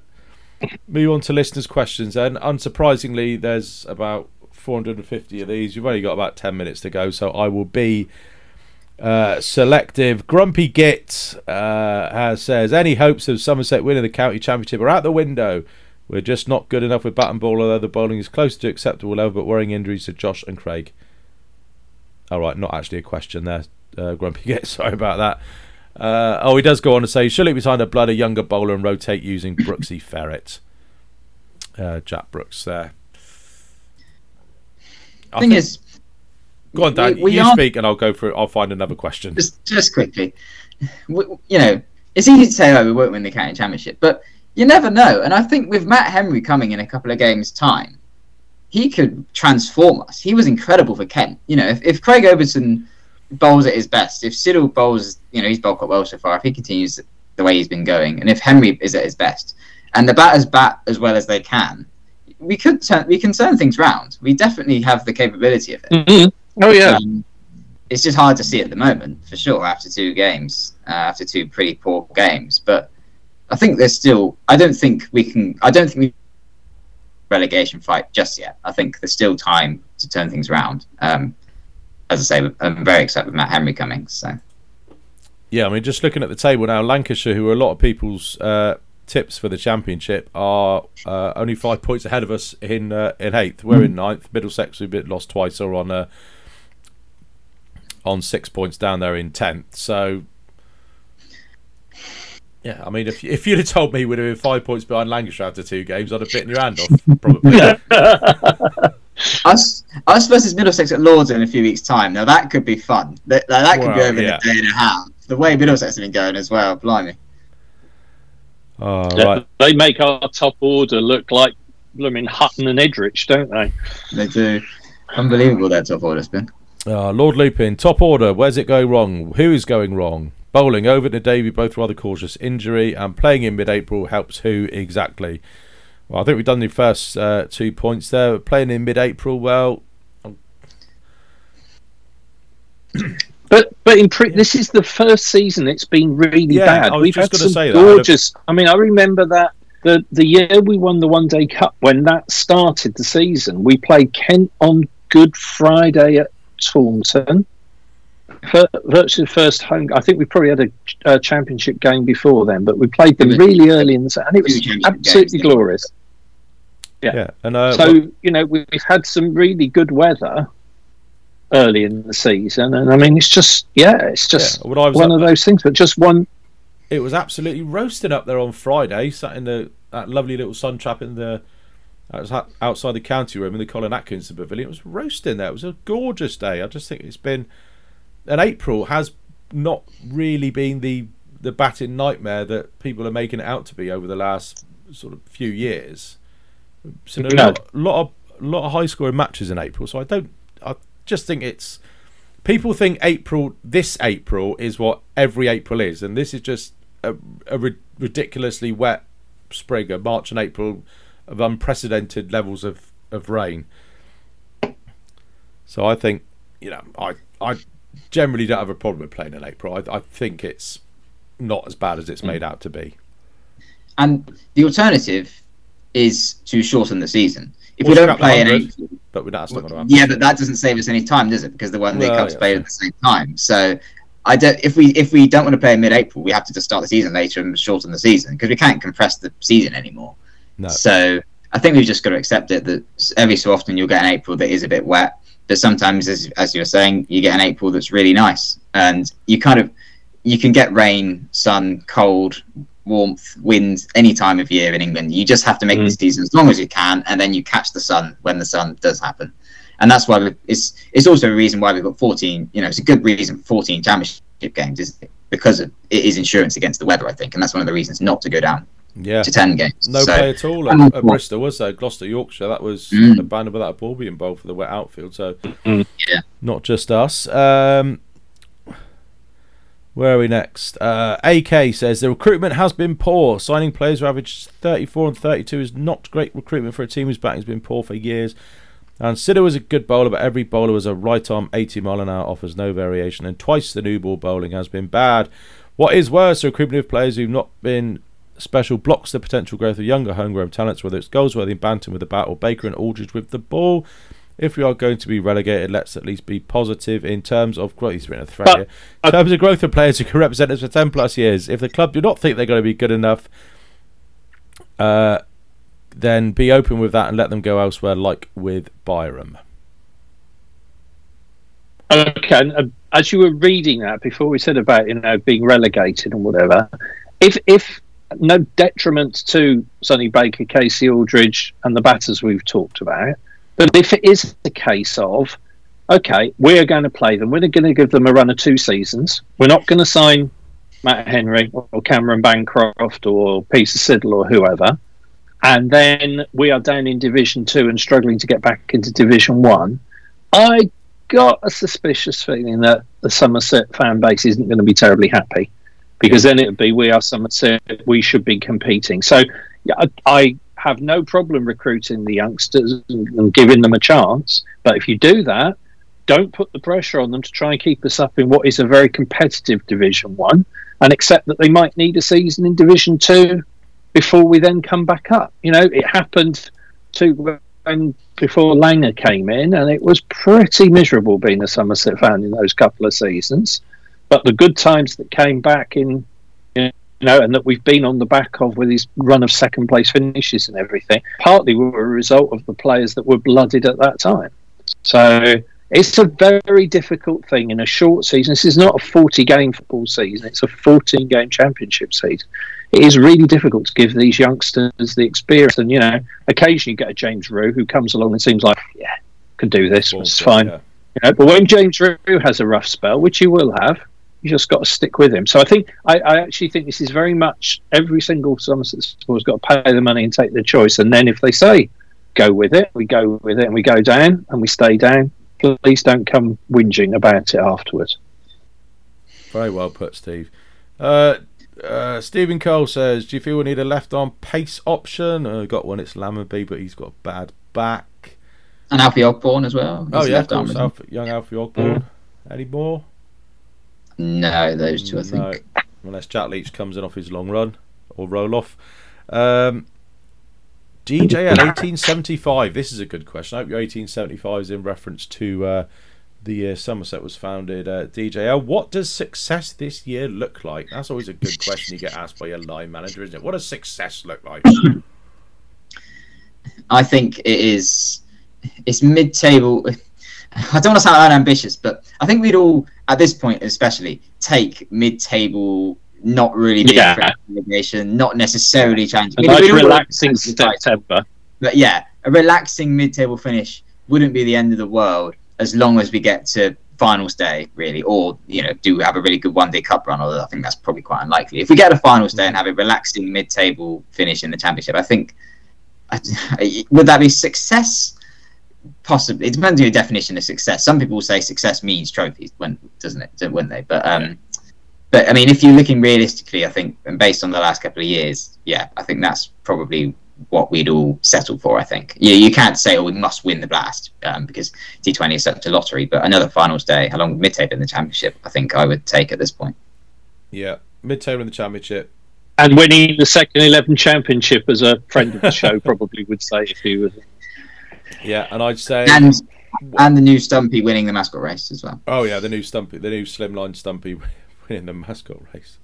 move on to listeners' questions? Then, unsurprisingly, there's about 450 of these. You've only got about 10 minutes to go, so I will be uh, selective. Grumpy Git uh, has, says any hopes of Somerset winning the county championship are out the window. We're just not good enough with bat and ball, although the bowling is close to acceptable level, but worrying injuries to Josh and Craig. All right, not actually a question there, uh, Grumpy Git. Sorry about that. Uh, oh, he does go on to say, should it be time to blood a younger bowler and rotate using Brooksy Ferret? Uh, Jack Brooks there. I Thing think, is, Go on, Dan. We, we you are... speak, and I'll go for. I'll find another question. Just, just quickly, we, you know, it's easy to say, "Oh, we won't win the county championship," but you never know. And I think with Matt Henry coming in a couple of games' time, he could transform us. He was incredible for Kent. You know, if, if Craig Overton bowls at his best, if Siddle bowls, you know, he's bowled quite well so far. If he continues the way he's been going, and if Henry is at his best, and the batters bat as well as they can, we could turn, we can turn things round. We definitely have the capability of it. Mm-hmm. Oh yeah. Um, it's just hard to see at the moment, for sure. After two games, uh, after two pretty poor games, but I think there's still. I don't think we can. I don't think we relegation fight just yet. I think there's still time to turn things around. Um, as I say, I'm very excited with Matt Henry coming. So. Yeah, I mean, just looking at the table now, Lancashire, who are a lot of people's uh, tips for the championship, are uh, only five points ahead of us in uh, in eighth. We're mm. in ninth. Middlesex, we've been lost twice, are on uh, on six points down there in tenth. So yeah, I mean, if if you'd have told me we'd have been five points behind Lancashire after two games, I'd have bitten your hand off, probably. us, us versus Middlesex at Lords in a few weeks' time. Now that could be fun. That, that could well, be over yeah. in a day and a half. The way Middlesex have been going as well, blimey. Oh, right. They make our top order look like blooming Hutton and Edrich, don't they? They do. Unbelievable that top order's been. Uh, Lord Lupin, top order. Where's it going wrong? Who is going wrong? Bowling, over to Davey, both rather cautious. Injury and playing in mid April helps who exactly? Well, I think we've done the first uh, two points there. Playing in mid April, well. But but in pre- this is the first season it's been really yeah, bad. We've had some gorgeous. I mean, I remember that the the year we won the one day cup when that started the season. We played Kent on Good Friday at Taunton. For, virtually the first home. I think we probably had a, a, championship game before then, but we played them really early in the season, and it was absolutely games, glorious. Yeah, yeah. and uh, so well, you know we've had some really good weather early in the season, and I mean it's just yeah, it's just yeah, one of those things. But just one. It was absolutely roasting up there on Friday. Sat in the that lovely little sun trap in the outside the county room in the Colin Atkinson Pavilion. It was roasting there. It was a gorgeous day. I just think it's been, and April has not really been the the batting nightmare that people are making it out to be over the last sort of few years. So no. a lot, lot of lot of high scoring matches in April. So I don't. I just think it's people think April this April is what every April is, and this is just a, a ridiculously wet spring. A March and April of unprecedented levels of, of rain. So I think, you know, I I generally don't have a problem with playing in April. I, I think it's not as bad as it's mm. made out to be. And the alternative is to shorten the season. If we don't play in but we not to happen. Yeah, but that doesn't save us any time, does it? Because the one League well, Cup's yeah, played at the same time. So I don't. If we if we don't want to play in mid-April, we have to just start the season later and shorten the season because we can't compress the season anymore. No. So I think we've just got to accept it that every so often you'll get an April that is a bit wet, but sometimes, as as you're saying, you get an April that's really nice, and you kind of you can get rain, sun, cold, warmth, wind any time of year in England. You just have to make mm. the season as long as you can, and then you catch the sun when the sun does happen. And that's why it's it's also a reason why we've got 14. You know, it's a good reason for 14 championship games is because it is insurance against the weather. I think, and that's one of the reasons not to go down. Yeah, to ten games. No so, play at all at, at Bristol was there? Gloucester, Yorkshire. That was mm. abandoned without a ball being bowled for the wet outfield. So, mm. yeah, not just us. Um, where are we next? Uh, AK says the recruitment has been poor. Signing players who average 34 and 32 is not great recruitment for a team whose batting has been poor for years. And Siddle was a good bowler, but every bowler was a right arm 80 mile an hour, offers no variation. And twice the new ball bowling has been bad. What is worse, the recruitment of players who've not been special blocks the potential growth of younger homegrown talents, whether it's Goldsworthy and Banton with the bat or Baker and Aldridge with the ball if we are going to be relegated, let's at least be positive in terms of growth. He's been a threat but, here. In terms of growth of players who can represent us for 10 plus years. If the club do not think they're going to be good enough, uh, then be open with that and let them go elsewhere, like with Byram. Okay, and, uh, as you were reading that before, we said about you know being relegated and whatever. If if no detriment to Sonny Baker, Casey Aldridge, and the batters we've talked about, but if it is the case of, okay, we're going to play them, we're going to give them a run of two seasons, we're not going to sign Matt Henry or Cameron Bancroft or Peter Siddle or whoever, and then we are down in Division Two and struggling to get back into Division One, I got a suspicious feeling that the Somerset fan base isn't going to be terribly happy because then it would be we are Somerset, we should be competing. So yeah, I, I have no problem recruiting the youngsters and, and giving them a chance. But if you do that, don't put the pressure on them to try and keep us up in what is a very competitive Division One, and accept that they might need a season in Division Two before we then come back up. You know, it happened to when before Langer came in, and it was pretty miserable being a Somerset fan in those couple of seasons. But the good times that came back in you know, and that we've been on the back of with his run of second place finishes and everything, partly were a result of the players that were blooded at that time. So it's a very difficult thing in a short season. This is not a 40 game football season, it's a 14 game championship season. It is really difficult to give these youngsters the experience. And, you know, occasionally you get a James Rew who comes along and seems like, yeah, can do this, it's fine. Yeah. You know, but when James Rew has a rough spell, which he will have, you just got to stick with him. So I think I, I actually think this is very much every single Somerset supporter's got to pay the money and take the choice, and then if they say go with it, we go with it, and we go down and we stay down. Please don't come whinging about it afterwards. Very well put, Steve. Uh, uh, Stephen Cole says, "Do you feel we need a left arm pace option? Uh, got one. It's Lammonby, but he's got a bad back." And Alfie Ogborne as well. He's oh yeah, of course, Alfie, young Alfie Ogborne. Mm. Any more? No, those two, I think. No, unless Jack Leach comes in off his long run or roll off. Um, DJL 1875. This is a good question. I hope your 1875 is in reference to uh, the year Somerset was founded. Uh, DJL, what does success this year look like? That's always a good question you get asked by your line manager, isn't it? What does success look like? I think it is. It's mid-table. I don't want to sound unambitious, but I think we'd all, at this point especially, take mid-table, not really big yeah. relegation, not necessarily challenging. A nice relaxing September. But yeah, a relaxing mid-table finish wouldn't be the end of the world as long as we get to finals day, really, or you know, do have a really good one-day cup run. Although I think that's probably quite unlikely. If we get a finals day and have a relaxing mid-table finish in the championship, I think would that be success? Possibly it depends on your definition of success. Some people say success means trophies, when doesn't it? Wouldn't they? But um, but I mean, if you're looking realistically, I think, and based on the last couple of years, yeah, I think that's probably what we'd all settle for. I think. Yeah, you can't say, oh, we must win the blast um, because T20 is such a lottery. But another finals day, along with mid-table in the championship, I think I would take at this point. Yeah, mid table in the championship. And winning the second eleven championship, as a friend of the show probably would say if he was. Yeah, and I'd say And and the new Stumpy winning the mascot race as well. Oh yeah, the new Stumpy, the new slimline Stumpy winning the mascot race.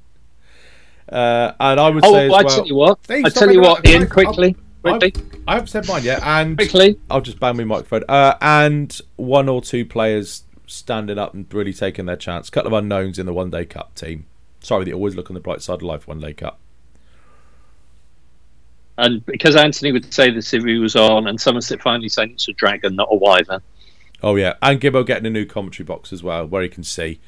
Uh, and I would Oh, say as I well, tell you what. Steve, I stop tell you what, Ian, I've- quickly, I've- quickly, I haven't said mine yet, and quickly. I'll just bang my microphone. Uh, and one or two players standing up and really taking their chance. couple of unknowns in the One Day Cup team. Sorry, they always look on the bright side of life. One Day Cup. And because Anthony would say the if he was on, and Somerset finally saying it's a dragon, not a wyvern. Oh yeah, and Gibbo getting a new commentary box as well, where he can see.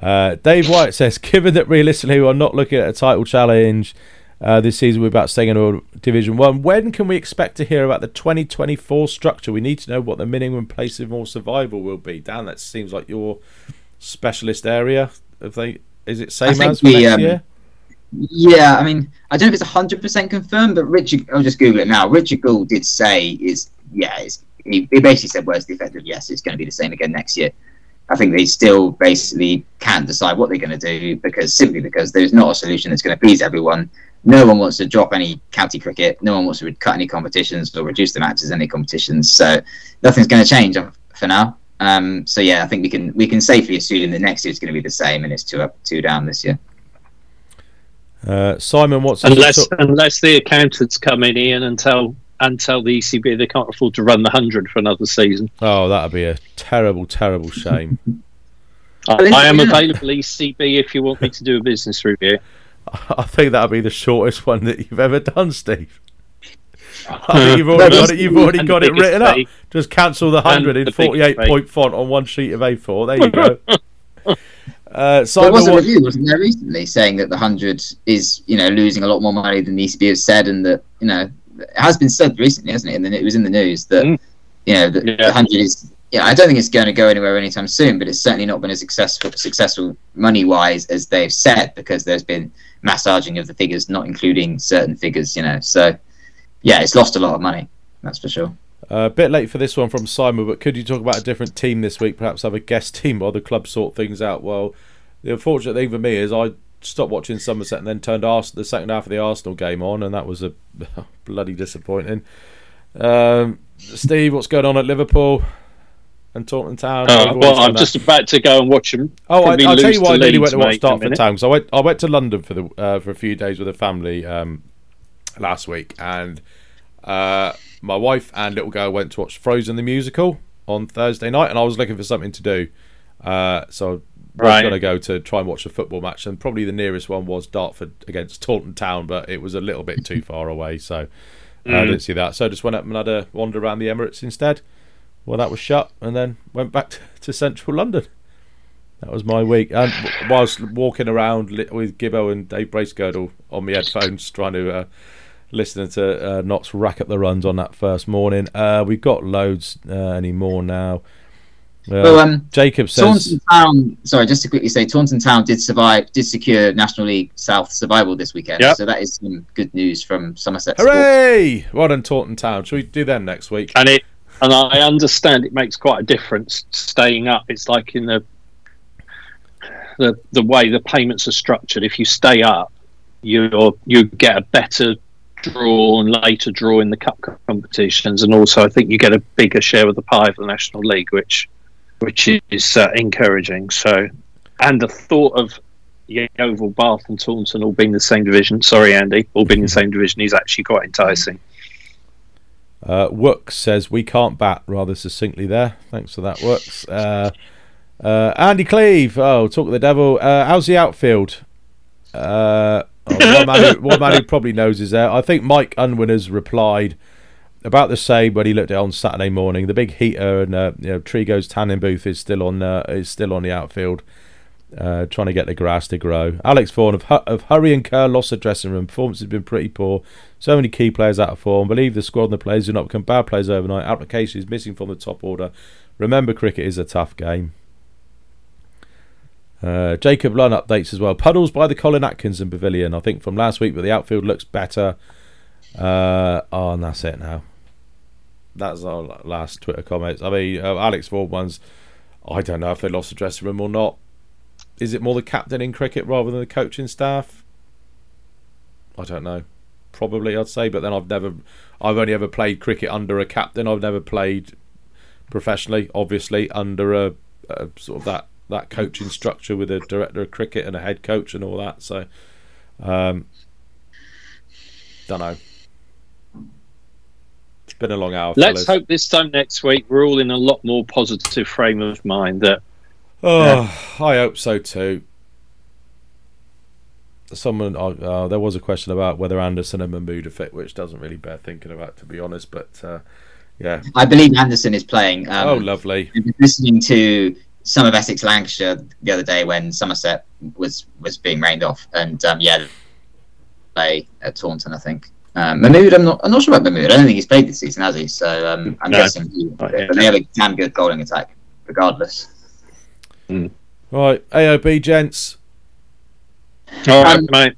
Uh, Dave White says, given that realistically we're not looking at a title challenge uh, this season, we're about staying in Division One. When can we expect to hear about the 2024 structure? We need to know what the minimum place of more survival will be. Dan, that seems like your specialist area. If they is it same think as for we, next um, year? Yeah, I mean, I don't know if it's hundred percent confirmed, but Richard, I'll just Google it now. Richard Gould did say is yeah, he, he basically said to the effect of yes, it's going to be the same again next year. I think they still basically can't decide what they're going to do because simply because there's not a solution that's going to please everyone. No one wants to drop any county cricket. No one wants to cut any competitions or reduce the matches in any competitions. So nothing's going to change for now. Um, so yeah, I think we can we can safely assume that next year is going to be the same, and it's two up, two down this year. Uh, Simon wants us to Unless talk- unless the accountants come in, Ian, and tell and tell the ECB they can't afford to run the hundred for another season. Oh, that'd be a terrible, terrible shame. I, I am available ECB if you want me to do a business review. I think that'd be the shortest one that you've ever done, Steve. I think you've already got it. You've already got it written up. Just cancel the hundred in And the biggest forty-eight point font on one sheet of A4. There you go. Uh, There Simon, was a wa- review, wasn't there, recently saying that the hundred is, you know, losing a lot more money than the ECB has said, and that you know, it has been said recently, hasn't it? And then it was in the news that Mm. you know that Yeah. the hundred is. Yeah, I don't think it's going to go anywhere anytime soon, but it's certainly not been as successful, successful money wise as they've said because there's been massaging of the figures, not including certain figures, you know. So, yeah, it's lost a lot of money, that's for sure. A bit late for this one from Simon, but could you talk about a different team this week? Perhaps have a guest team while the club sort things out. Well, the unfortunate thing for me is I stopped watching Somerset and then turned the second half of the Arsenal game on, and that was a bloody disappointing. Um, Steve, what's going on at Liverpool and Taunton Town? Uh, well, I'm that. just about to go and watch them. Oh, I, I'll tell you why I nearly went to watch Dartford. Town because I went I went to London for the uh, for a few days with a family um, last week, and uh, my wife and little girl went to watch Frozen the musical on Thursday night, and I was looking for something to do, uh, so I was Right. going to go to try and watch a football match, and probably the nearest one was Dartford against Taunton Town, but it was a little bit too far away, so uh, I didn't see that. So I just went up and had a wander around the Emirates instead. Well, that was shut, and then went back to, to central London. That was my week. And whilst walking around with Gibbo and Dave Bracegirdle on my headphones, trying to uh, listening to uh, Notts rack up the runs on that first morning. Uh, we've got loads uh, anymore now. Uh, Well, um, Jacob says, Taunton Town. Sorry, just to quickly say, Taunton Town did survive, did secure National League South survival this weekend. Yep. So that is some good news from Somerset. Sport. "Hooray! Well done, Taunton Town. Shall we do them next week?" and it and I understand it makes quite a difference staying up. It's like in the the the way the payments are structured. If you stay up, you you get a better draw and later draw in the cup competitions, and also I think you get a bigger share of the pie of the National League, which which is uh, encouraging. So, and the thought of Yeovil, Bath, and Taunton all being the same division. Sorry, Andy, all being the same division is actually quite enticing. Uh, Wook says we can't bat rather succinctly there. Thanks for that, Wooks. Uh, uh, Andy Cleve, oh, talk to the devil. Uh, how's the outfield? Oh, one, man who, one man who probably knows is there. I think Mike Unwin has replied about the same when he looked at it on Saturday morning. The big heater and uh, you know, Trigo's tanning booth is still on uh, is still on the outfield, uh, trying to get the grass to grow. Alex Vaughan of, of Hurry and Kerr lost the dressing room. Performance has been pretty poor. So many key players out of form. Believe the squad and the players do not become bad players overnight. Application is missing from the top order. Remember, cricket is a tough game. Uh, Jacob Lunn updates as well. Puddles by the Colin Atkinson Pavilion, I think from last week, but the outfield looks better. Uh, oh, and that's it now. That's our last Twitter comments. I mean, uh, Alex Ford ones. I don't know if they lost the dressing room or not. is it more the captain in cricket rather than the coaching staff? I don't know. Probably, I'd say, but then I've never, I've only ever played cricket under a captain. I've never played professionally, obviously, under a, a sort of that that coaching structure with a director of cricket and a head coach and all that. So, um, don't know. It's been a long hour. Let's fellas. hope this time next week we're all in a lot more positive frame of mind. That Oh, I hope so too. Someone, uh, uh, there was a question about whether Anderson and Mahmood are fit, which doesn't really bear thinking about, to be honest. But uh, yeah, I believe Anderson is playing. Um, oh, lovely. Listening to some of Essex Lancashire the other day when Somerset was was being rained off, and um, yeah, play at Taunton, I think. Um, Mahmood, I'm not, I'm not sure about Mahmood. I don't think he's played this season, has he? So um, I'm No. guessing he, Not yet. they have a damn good bowling attack, regardless. Right, AOB gents. all right, Um, mate.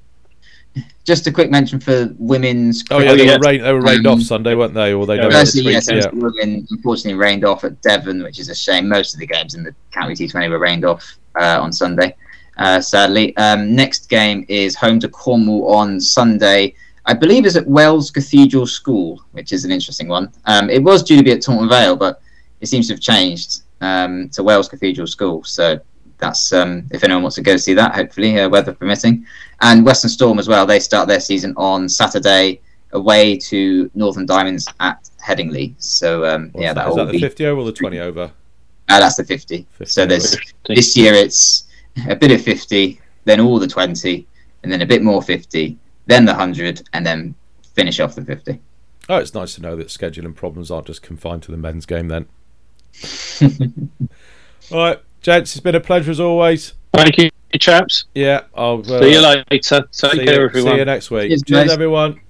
Just a quick mention for women's. Oh yeah, they were rained. They were rained Um, off Sunday, weren't they? Or they Yeah, don't. this Firstly, yes, yeah. women unfortunately rained off at Devon, which is a shame. Most of the games in the County T20 were rained off uh, on Sunday, uh, sadly. Um, next game is home to Cornwall on Sunday. I believe is at Wells Cathedral School, which is an interesting one. Um, it was due to be at Taunton Vale, but it seems to have changed um, to Wells Cathedral School. So that's um, if anyone wants to go see that, hopefully, uh, weather permitting. And Western Storm as well. They start their season on Saturday away to Northern Diamonds at Headingley. So um, yeah, that? that Is will that the be. 50 over or the 20 over? Uh, that's the 50. 50 So there's this year it's a bit of 50, then all the 20, and then a bit more 50, then the 100, and then finish off the 50. Oh, it's nice to know that scheduling problems aren't just confined to the men's game. Then. All right, gents, it's been a pleasure as always. Thank you, chaps. Yeah, I'll uh, See you later. Take care, you, everyone. see you next week. Cheers, Cheers guys. everyone.